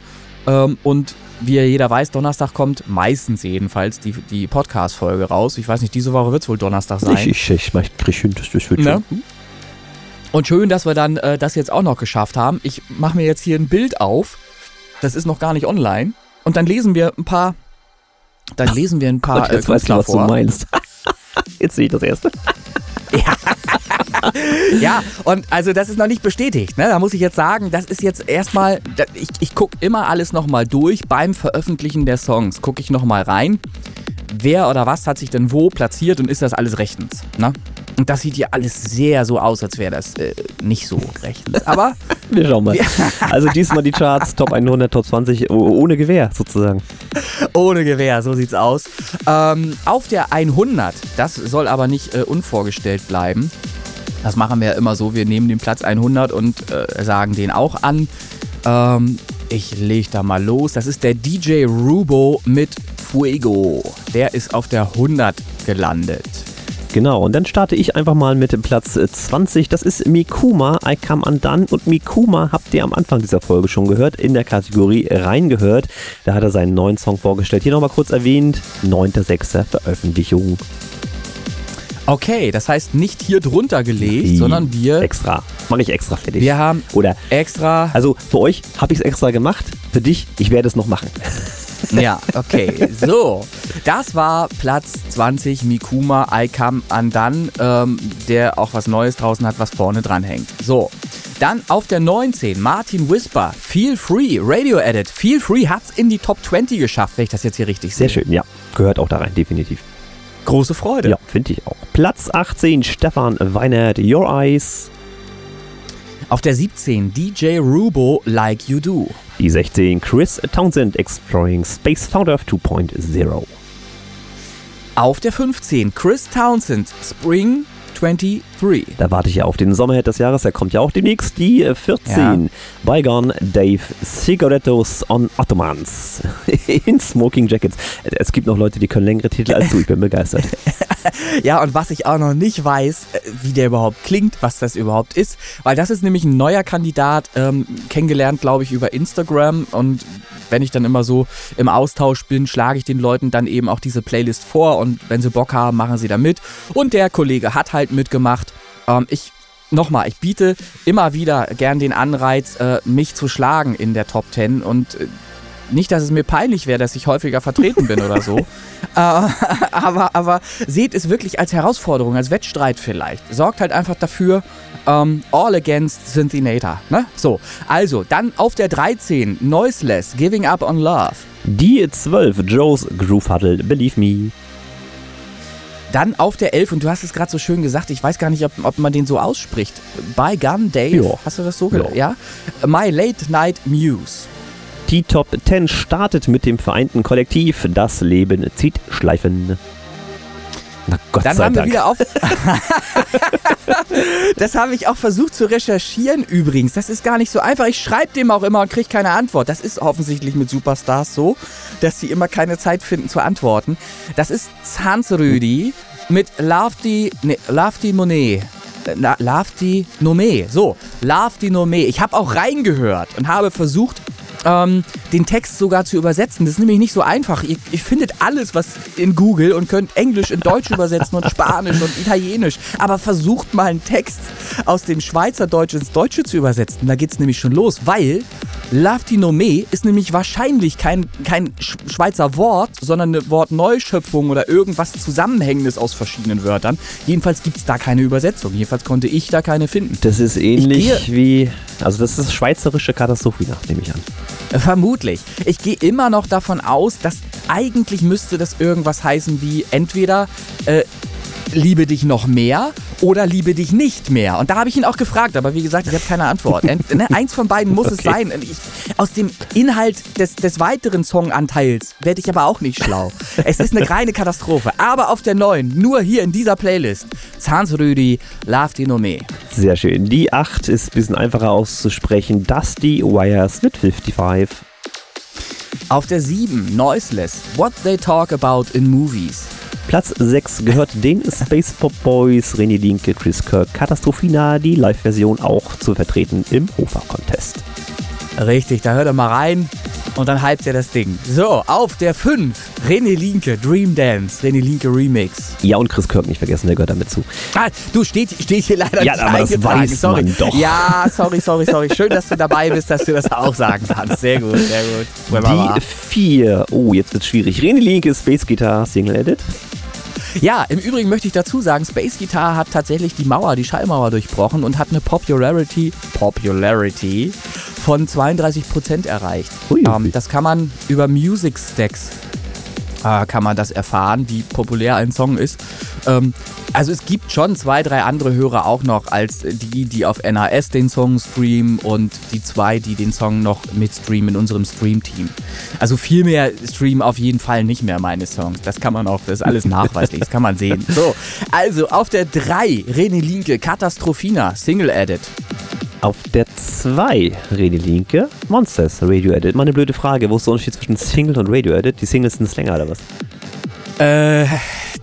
Ähm, und wie ja jeder weiß, Donnerstag kommt meistens jedenfalls die, die Podcast-Folge raus. Ich weiß nicht, diese Woche wird es wohl Donnerstag sein. Ich, ich, ich, ich krieg hin, das, das wird Ne? schon. Und schön, dass wir dann äh, das jetzt auch noch geschafft haben. Ich mache mir jetzt hier ein Bild auf. Das ist noch gar nicht online. Und dann lesen wir ein paar. Dann lesen wir ein paar Gott, äh, jetzt weißt du, Künstler was du vor. meinst. <laughs> Jetzt sehe ich das erste. <laughs> Ja, und also das ist noch nicht bestätigt. Ne? Da muss ich jetzt sagen, das ist jetzt erstmal. Ich, ich gucke immer alles nochmal durch. Beim Veröffentlichen der Songs gucke ich nochmal rein. Wer oder was hat sich denn wo platziert und ist das alles rechtens? Ne? Und das sieht ja alles sehr so aus, als wäre das äh, nicht so rechtens. Aber <laughs> Wir schauen mal. Also diesmal die Charts, Top 100, Top 20, oh- ohne Gewehr sozusagen. Ohne Gewehr, so sieht's aus. Ähm, auf der 100, das soll aber nicht äh, unvorgestellt bleiben. Das machen wir ja immer so, wir nehmen den Platz 100 und äh, sagen den auch an. Ähm, ich leg da mal los. Das ist der DJ Rubo mit Fuego. Der ist auf der 100 gelandet. Genau, und dann starte ich einfach mal mit Platz äh, 20. Das ist Mikuma, I Come Undone. Und Mikuma habt ihr am Anfang dieser Folge schon gehört, in der Kategorie reingehört. Da hat er seinen neuen Song vorgestellt. Hier nochmal kurz erwähnt, 9.6. Veröffentlichung. Okay, das heißt nicht hier drunter gelegt, Wie? sondern wir, Extra. Mache ich extra fertig. wir haben Oder, extra. also für euch habe ich es extra gemacht. Für dich, ich werde es noch machen. <laughs> Ja, okay. So, das war Platz 20 Mikuma I Come Undone, ähm, der auch was Neues draußen hat, was vorne dran hängt. So, dann auf der 19 Martin Whisper, Feel Free, Radio Edit. Feel Free hat's in die Top 20 geschafft, wenn ich das jetzt hier richtig sehe. Sehr schön, ja. Gehört auch da rein, definitiv. Große Freude. Ja, finde ich auch. Platz 18, Stefan Weinert, Your Eyes. Auf der 17 DJ Rubo, Like You Do. Die 16, Chris Townsend, Exploring Space Founder 2.0. Auf der 15 Chris Townsend, Spring 23. Da warte ich ja auf den Sommerhit des Jahres, der kommt ja auch demnächst. Die äh, 14, Bygone Dave, Cigarettos on Ottomans <laughs> in Smoking Jackets. Es gibt noch Leute, die können längere Titel als du, ich bin begeistert. <laughs> Ja, und was ich auch noch nicht weiß, äh, wie der überhaupt klingt, was das überhaupt ist, weil das ist nämlich ein neuer Kandidat, ähm, kennengelernt, glaube ich, über Instagram und wenn ich dann immer so im Austausch bin, schlage ich den Leuten dann eben auch diese Playlist vor und wenn sie Bock haben, machen sie da mit. Und der Kollege hat halt mitgemacht. Ähm, ich Nochmal, ich biete immer wieder gern den Anreiz, äh, mich zu schlagen in der Top 10 und äh, nicht, dass es mir peinlich wäre, dass ich häufiger vertreten bin oder so. <laughs> Äh, <laughs> aber, aber seht es wirklich als Herausforderung, als Wettstreit vielleicht. Sorgt halt einfach dafür, ähm, all against Synthinator. Ne? So, also dann auf der 13, Noiseless, Giving Up on Love. Die 12, Joe's Groove Huddle, Believe Me. Dann auf der 11, und du hast es gerade so schön gesagt, ich weiß gar nicht, ob, ob man den so ausspricht. By Gun Dave, Ja. hast du das so gesagt? Ja. My Late Night Muse. Die Top 10 startet mit dem vereinten Kollektiv Das Leben zieht Schleifen. Na Gott Dann sei haben wir Dank. wieder auf. <laughs> das habe ich auch versucht zu recherchieren übrigens. Das ist gar nicht so einfach. Ich schreibe dem auch immer und kriege keine Antwort. Das ist offensichtlich mit Superstars so, dass sie immer keine Zeit finden zu antworten. Das ist Zansrüdi mit Lafti, ne, Lafti Monet. Lafti Nome. So, Lafti Nome. Ich habe auch reingehört und habe versucht, ähm, den Text sogar zu übersetzen. Das ist nämlich nicht so einfach. Ihr, ihr findet alles, was in Google und könnt Englisch in Deutsch <laughs> übersetzen und Spanisch und Italienisch. Aber versucht mal einen Text aus dem Schweizerdeutsch ins Deutsche zu übersetzen. Da geht's nämlich schon los, weil Laftinome ist nämlich wahrscheinlich kein, kein Sch- Schweizer Wort, sondern eine Wortneuschöpfung oder irgendwas Zusammenhängendes aus verschiedenen Wörtern. Jedenfalls gibt's da keine Übersetzung. Jedenfalls konnte ich da keine finden. Das ist ähnlich wie. Also, das ist schweizerische Katastrophe, nehme ich an. Vermutlich. Ich gehe immer noch davon aus, dass eigentlich müsste das irgendwas heißen wie entweder äh, liebe dich noch mehr oder liebe dich nicht mehr. Und da habe ich ihn auch gefragt, aber wie gesagt, ich habe keine Antwort. Ent, ne, <laughs> eins von beiden muss es Okay. sein. Und Ich, aus dem Inhalt des, des weiteren Songanteils werde ich aber auch nicht schlau. <laughs> es ist eine reine Katastrophe. Aber auf der neuen, nur hier in dieser Playlist, Zansrüdi, Love die Nome. Sehr schön. Die 8 ist ein bisschen einfacher auszusprechen. Dusty Wires mit 55. Auf der 7, Noiseless, What They Talk About in Movies. Platz 6 gehört den Space Pop Boys, René Linke, Chris Kirk, Katastrophina, die Live-Version auch zu vertreten im Hofer-Contest. Richtig, da hört er mal rein und dann hypt er das Ding. So, auf der 5, René Linke, Dream Dance, René Linke Remix. Ja, und Chris Kirk nicht vergessen, der gehört damit zu. Ah, du, steht, steht hier leider Ja, nicht aber das weiß sorry. man doch. Ja, sorry, sorry, sorry. Schön, dass du dabei bist, dass du das auch sagen kannst. Sehr gut, sehr gut. Die 4, oh, jetzt wird's schwierig. René Linke, Space Guitar, Single Edit. Ja, im Übrigen möchte ich dazu sagen, Space Guitar hat tatsächlich die Mauer, die Schallmauer durchbrochen und hat eine Popularity, Popularity von 32% erreicht. Ui, ui. Ähm, das kann man über Music Stacks äh, kann man das erfahren, wie populär ein Song ist. Ähm, also es gibt schon zwei, drei andere Hörer auch noch als die, die auf NAS den Song streamen und die zwei, die den Song noch mitstreamen in unserem Stream-Team. Also viel mehr streamen auf jeden Fall nicht mehr meine Songs. Das kann man auch, das ist alles nachweislich, das kann man sehen. So, also auf der 3, René Linke, Katastrophina, Single Edit. Auf der 2, René Linke, Monsters, Radio Edit. Mal eine blöde Frage, wo ist der Unterschied zwischen Single und Radio Edit? Die Singles sind länger oder was? Äh,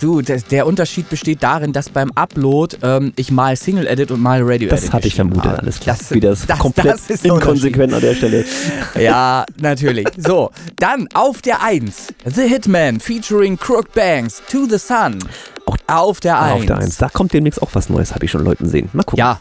du, der, der Unterschied besteht darin, dass beim Upload ähm, ich mal Single Edit und mal Radio Edit Das hatte ich vermutet, habe. alles klar. Das, Wieder das, das- komplett das ist inkonsequent an der Stelle. <laughs> Ja, natürlich. So, dann auf der 1. The Hitman featuring Crook Banks, To the Sun. Auch Auf der 1. Auf der Eins. Da kommt demnächst auch was Neues, habe ich schon Leuten sehen. Mal gucken. Ja.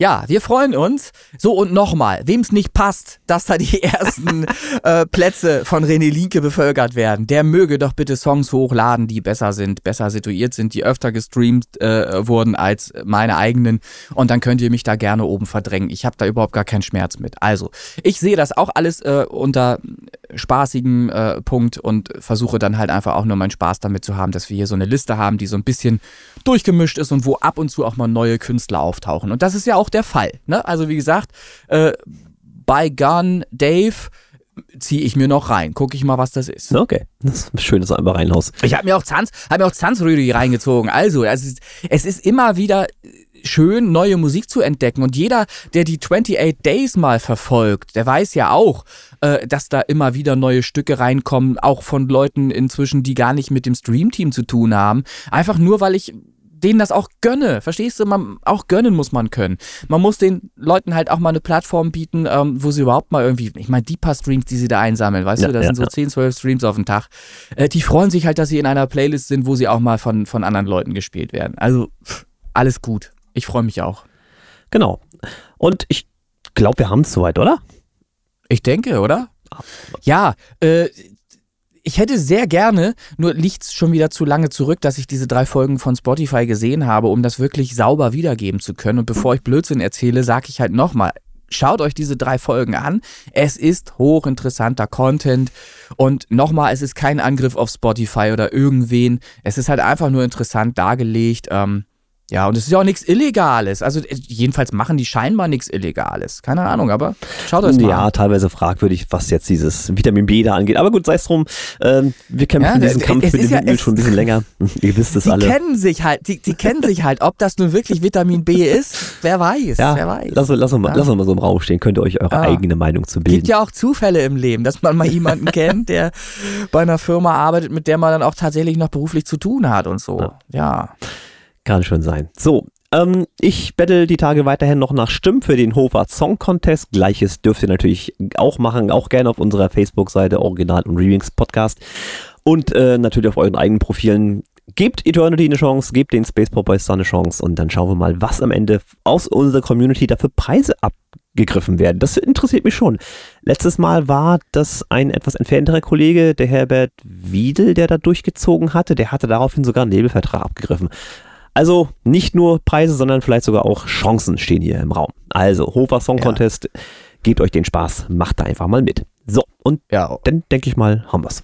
Ja, wir freuen uns. So, und nochmal, wem es nicht passt, dass da die <laughs> ersten äh, Plätze von René Linke bevölkert werden, der möge doch bitte Songs hochladen, die besser sind, besser situiert sind, die öfter gestreamt äh, wurden als meine eigenen. Und dann könnt ihr mich da gerne oben verdrängen. Ich habe da überhaupt gar keinen Schmerz mit. Also, ich sehe das auch alles äh, unter spaßigem äh, Punkt und versuche dann halt einfach auch nur meinen Spaß damit zu haben, dass wir hier so eine Liste haben, die so ein bisschen durchgemischt ist und wo ab und zu auch mal neue Künstler auftauchen. Und das ist ja auch der Fall. Ne? Also wie gesagt, äh, bei Gun Dave ziehe ich mir noch rein. Gucke ich mal, was das ist. Okay, das ist schön, dass du einfach reinhaust. Ich habe mir auch Zanz, hab mir auch Zanzrüdi reingezogen. Also, es ist, es ist immer wieder schön, neue Musik zu entdecken. Und jeder, der die 28 Days mal verfolgt, der weiß ja auch, äh, dass da immer wieder neue Stücke reinkommen, auch von Leuten inzwischen, die gar nicht mit dem Streamteam zu tun haben. Einfach nur, weil ich denen das auch gönne. Verstehst du? Man, auch gönnen muss man können. Man muss den Leuten halt auch mal eine Plattform bieten, ähm, wo sie überhaupt mal irgendwie, ich meine, die paar Streams, die sie da einsammeln, weißt Ja, du, das ja, sind so ja. 10, 12 Streams auf den Tag. Äh, die freuen sich halt, dass sie in einer Playlist sind, wo sie auch mal von, von anderen Leuten gespielt werden. Also, alles gut. Ich freue mich auch. Genau. Und ich glaube, wir haben es soweit, oder? Ich denke, oder? Ja, äh, ich hätte sehr gerne, nur liegt es schon wieder zu lange zurück, dass ich diese drei Folgen von Spotify gesehen habe, um das wirklich sauber wiedergeben zu können. Und bevor ich Blödsinn erzähle, sage ich halt nochmal, schaut euch diese drei Folgen an. Es ist hochinteressanter Content. Und nochmal, es ist kein Angriff auf Spotify oder irgendwen. Es ist halt einfach nur interessant dargelegt. Ähm, ja, und es ist ja auch nichts Illegales. Also äh, jedenfalls machen die scheinbar nichts Illegales. Keine Ahnung, aber schaut euch mal Ja, an. teilweise fragwürdig, was jetzt dieses Vitamin B da angeht. Aber gut, sei es drum. Ähm, wir kämpfen Ja, diesen es- Kampf es mit dem ja- Windmüll es- schon ein bisschen länger. <laughs> <laughs> Ihr wisst es Die alle. kennen sich halt, die, die kennen sich halt. Ob das nun wirklich Vitamin B ist, wer weiß, Ja, wer weiß. lass, lass, uns mal, Ja. lass uns mal so im Raum stehen. Könnt ihr euch eure eigene Meinung zu bilden. Gibt ja auch Zufälle im Leben, dass man mal <laughs> jemanden kennt, der bei einer Firma arbeitet, mit der man dann auch tatsächlich noch beruflich zu tun hat und so. Ja. Kann schon sein. So, ähm, ich bettel die Tage weiterhin noch nach Stimmen für den Hofer Song Contest. Gleiches dürft ihr natürlich auch machen, auch gerne auf unserer Facebook-Seite Original und Remix Podcast. Und äh, natürlich auf euren eigenen Profilen. Gebt Eternity eine Chance, gebt den Space Boys da eine Chance und dann schauen wir mal, was am Ende aus unserer Community dafür Preise abgegriffen werden. Das interessiert mich schon. Letztes Mal war das ein etwas entfernterer Kollege, der Herbert Wiedel, der da durchgezogen hatte. Der hatte daraufhin sogar einen Labelvertrag abgegriffen. Also nicht nur Preise, sondern vielleicht sogar auch Chancen stehen hier im Raum. Also Hofer Song Ja. Contest, gebt euch den Spaß, macht da einfach mal mit. So, und Ja. dann denke ich mal, haben wir's.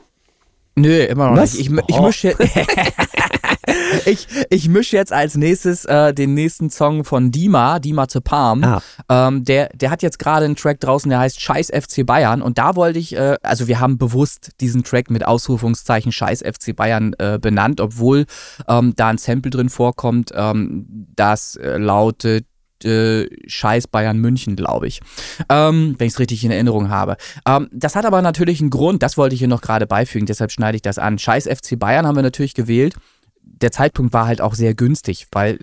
Nö, immer noch Was? nicht. Ich, ich Oh. mische jetzt, <laughs> ich, ich misch jetzt als nächstes äh, den nächsten Song von Dima, Dima zu Palm. Ah. Ähm, der, der hat jetzt gerade einen Track draußen, der heißt Scheiß FC Bayern. Und da wollte ich, äh, also wir haben bewusst diesen Track mit Ausrufungszeichen Scheiß FC Bayern äh, benannt, obwohl ähm, da ein Sample drin vorkommt, ähm, das äh, lautet äh, Scheiß Bayern München, glaube ich. Ähm, wenn ich es richtig in Erinnerung habe. Ähm, das hat aber natürlich einen Grund, das wollte ich hier noch gerade beifügen, deshalb schneide ich das an. Scheiß FC Bayern haben wir natürlich gewählt. Der Zeitpunkt war halt auch sehr günstig, weil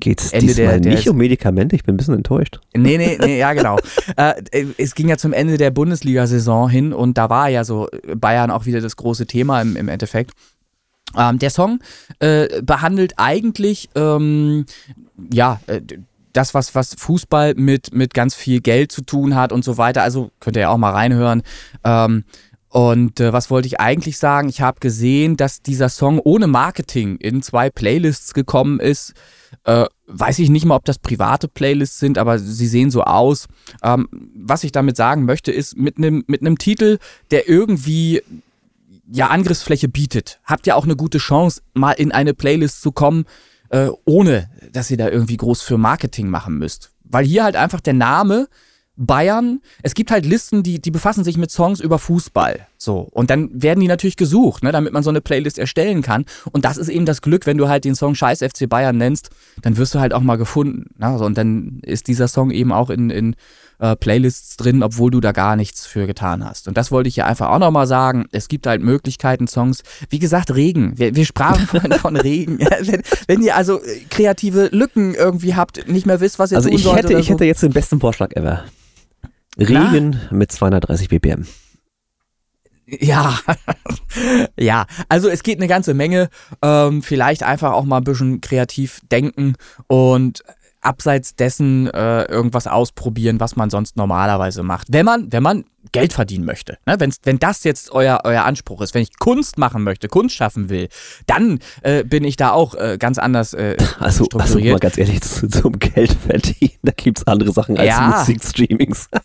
Geht's Ende diesmal der- der nicht um Medikamente? Ich bin ein bisschen enttäuscht. Nee, nee, nee, ja, genau. <laughs> äh, es ging ja zum Ende der Bundesliga-Saison hin und da war ja so Bayern auch wieder das große Thema im, im Endeffekt. Ähm, der Song äh, behandelt eigentlich, ähm, ja, äh, das, was, was Fußball mit, mit ganz viel Geld zu tun hat und so weiter. Also könnt ihr ja auch mal reinhören. Ähm, und äh, was wollte ich eigentlich sagen? Ich habe gesehen, dass dieser Song ohne Marketing in zwei Playlists gekommen ist. Äh, weiß ich nicht mal, ob das private Playlists sind, aber sie sehen so aus. Ähm, was ich damit sagen möchte, ist mit einem mit einem Titel, der irgendwie ja Angriffsfläche bietet, habt ihr auch eine gute Chance, mal in eine Playlist zu kommen, äh, ohne dass ihr da irgendwie groß für Marketing machen müsst. Weil hier halt einfach der Name Bayern, es gibt halt Listen, die, die befassen sich mit Songs über Fußball. So, und dann werden die natürlich gesucht, ne, damit man so eine Playlist erstellen kann. Und das ist eben das Glück, wenn du halt den Song Scheiß FC Bayern nennst, dann wirst du halt auch mal gefunden. Ne? So, und dann ist dieser Song eben auch in, in äh, Playlists drin, obwohl du da gar nichts für getan hast. Und das wollte ich hier einfach auch nochmal sagen. Es gibt halt Möglichkeiten, Songs, wie gesagt, Regen. Wir, wir sprachen <laughs> vorhin von Regen. wenn, wenn, ihr also äh, kreative Lücken irgendwie habt, nicht mehr wisst, was ihr also tun ich sollt hätte, oder ich so. hätte jetzt den besten Vorschlag ever. Regen mit 230 BPM. Ja, <laughs> ja, also es geht eine ganze Menge. Ähm, vielleicht einfach auch mal ein bisschen kreativ denken und abseits dessen äh, irgendwas ausprobieren, was man sonst normalerweise macht. Wenn man, wenn man Geld verdienen möchte. Ne? Wenn's, wenn das jetzt euer, euer Anspruch ist, wenn ich Kunst machen möchte, Kunst schaffen will, dann äh, bin ich da auch äh, ganz anders äh, <laughs> Also, also strukturiert. mal ganz ehrlich, zu- zum Geld verdienen, da gibt's andere Sachen als Ja. Musikstreamings. <laughs>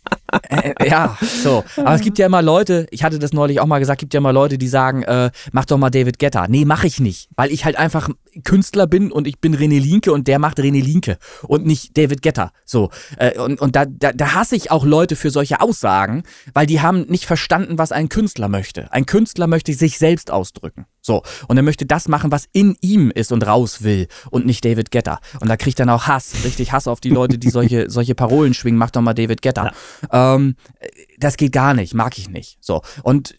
Äh, ja, so. Aber es gibt ja immer Leute, ich hatte das neulich auch mal gesagt, gibt ja immer Leute, die sagen, äh, mach doch mal David Guetta. Nee, mach ich nicht, weil ich halt einfach Künstler bin und ich bin René Linke und der macht René Linke und nicht David Guetta. So. Äh, und und da, da, da hasse ich auch Leute für solche Aussagen, weil die haben nicht verstanden, was ein Künstler möchte. Ein Künstler möchte sich selbst ausdrücken. So. Und er möchte das machen, was in ihm ist und raus will und nicht David Guetta. Und da kriegt dann auch Hass, richtig Hass auf die Leute, die solche, solche Parolen schwingen, mach doch mal David Guetta. Ähm, das geht gar nicht, mag ich nicht. So. Und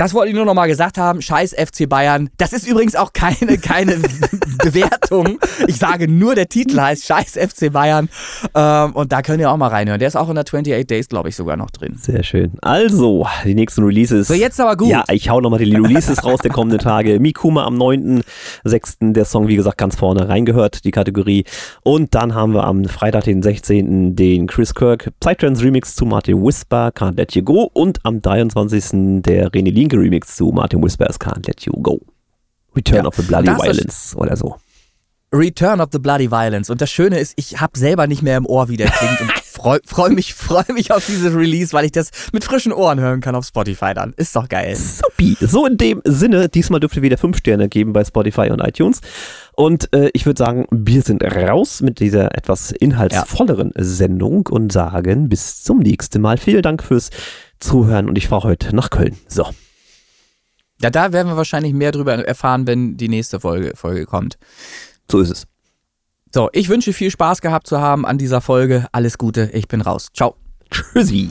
das wollte ich nur noch mal gesagt haben. Scheiß FC Bayern. Das ist übrigens auch keine, keine <laughs> Bewertung. Ich sage nur, der Titel heißt Scheiß FC Bayern. Ähm, und da könnt ihr auch mal reinhören. Der ist auch in der 28 Days, glaube ich, sogar noch drin. Sehr schön. Also, die nächsten Releases. So, jetzt aber gut. Ja, ich hau nochmal die Releases <laughs> raus der kommenden Tage. Mikuma am 9.6. Der Song, wie gesagt, ganz vorne reingehört, die Kategorie. Und dann haben wir am Freitag, den 16. den Chris Kirk Psytrance Remix zu Martin Whisper, Can't Let You Go. Und am 23. der René Linke Remix zu Martin Whispers Can't Let You Go. Return Ja. of the Bloody Violence oder so. Return of the Bloody Violence. Und das Schöne ist, ich habe selber nicht mehr im Ohr, wie der klingt. und <laughs> freue freu mich, freu mich auf dieses Release, weil ich das mit frischen Ohren hören kann auf Spotify dann. Ist doch geil. Supi. So in dem Sinne, diesmal dürft ihr wieder 5 Sterne geben bei Spotify und iTunes. Und äh, ich würde sagen, wir sind raus mit dieser etwas inhaltsvolleren Sendung und sagen bis zum nächsten Mal. Vielen Dank fürs Zuhören und ich fahre heute nach Köln. So. Ja, da werden wir wahrscheinlich mehr drüber erfahren, wenn die nächste Folge, Folge kommt. So ist es. So, ich wünsche viel Spaß gehabt zu haben an dieser Folge. Alles Gute, ich bin raus. Ciao. Tschüssi.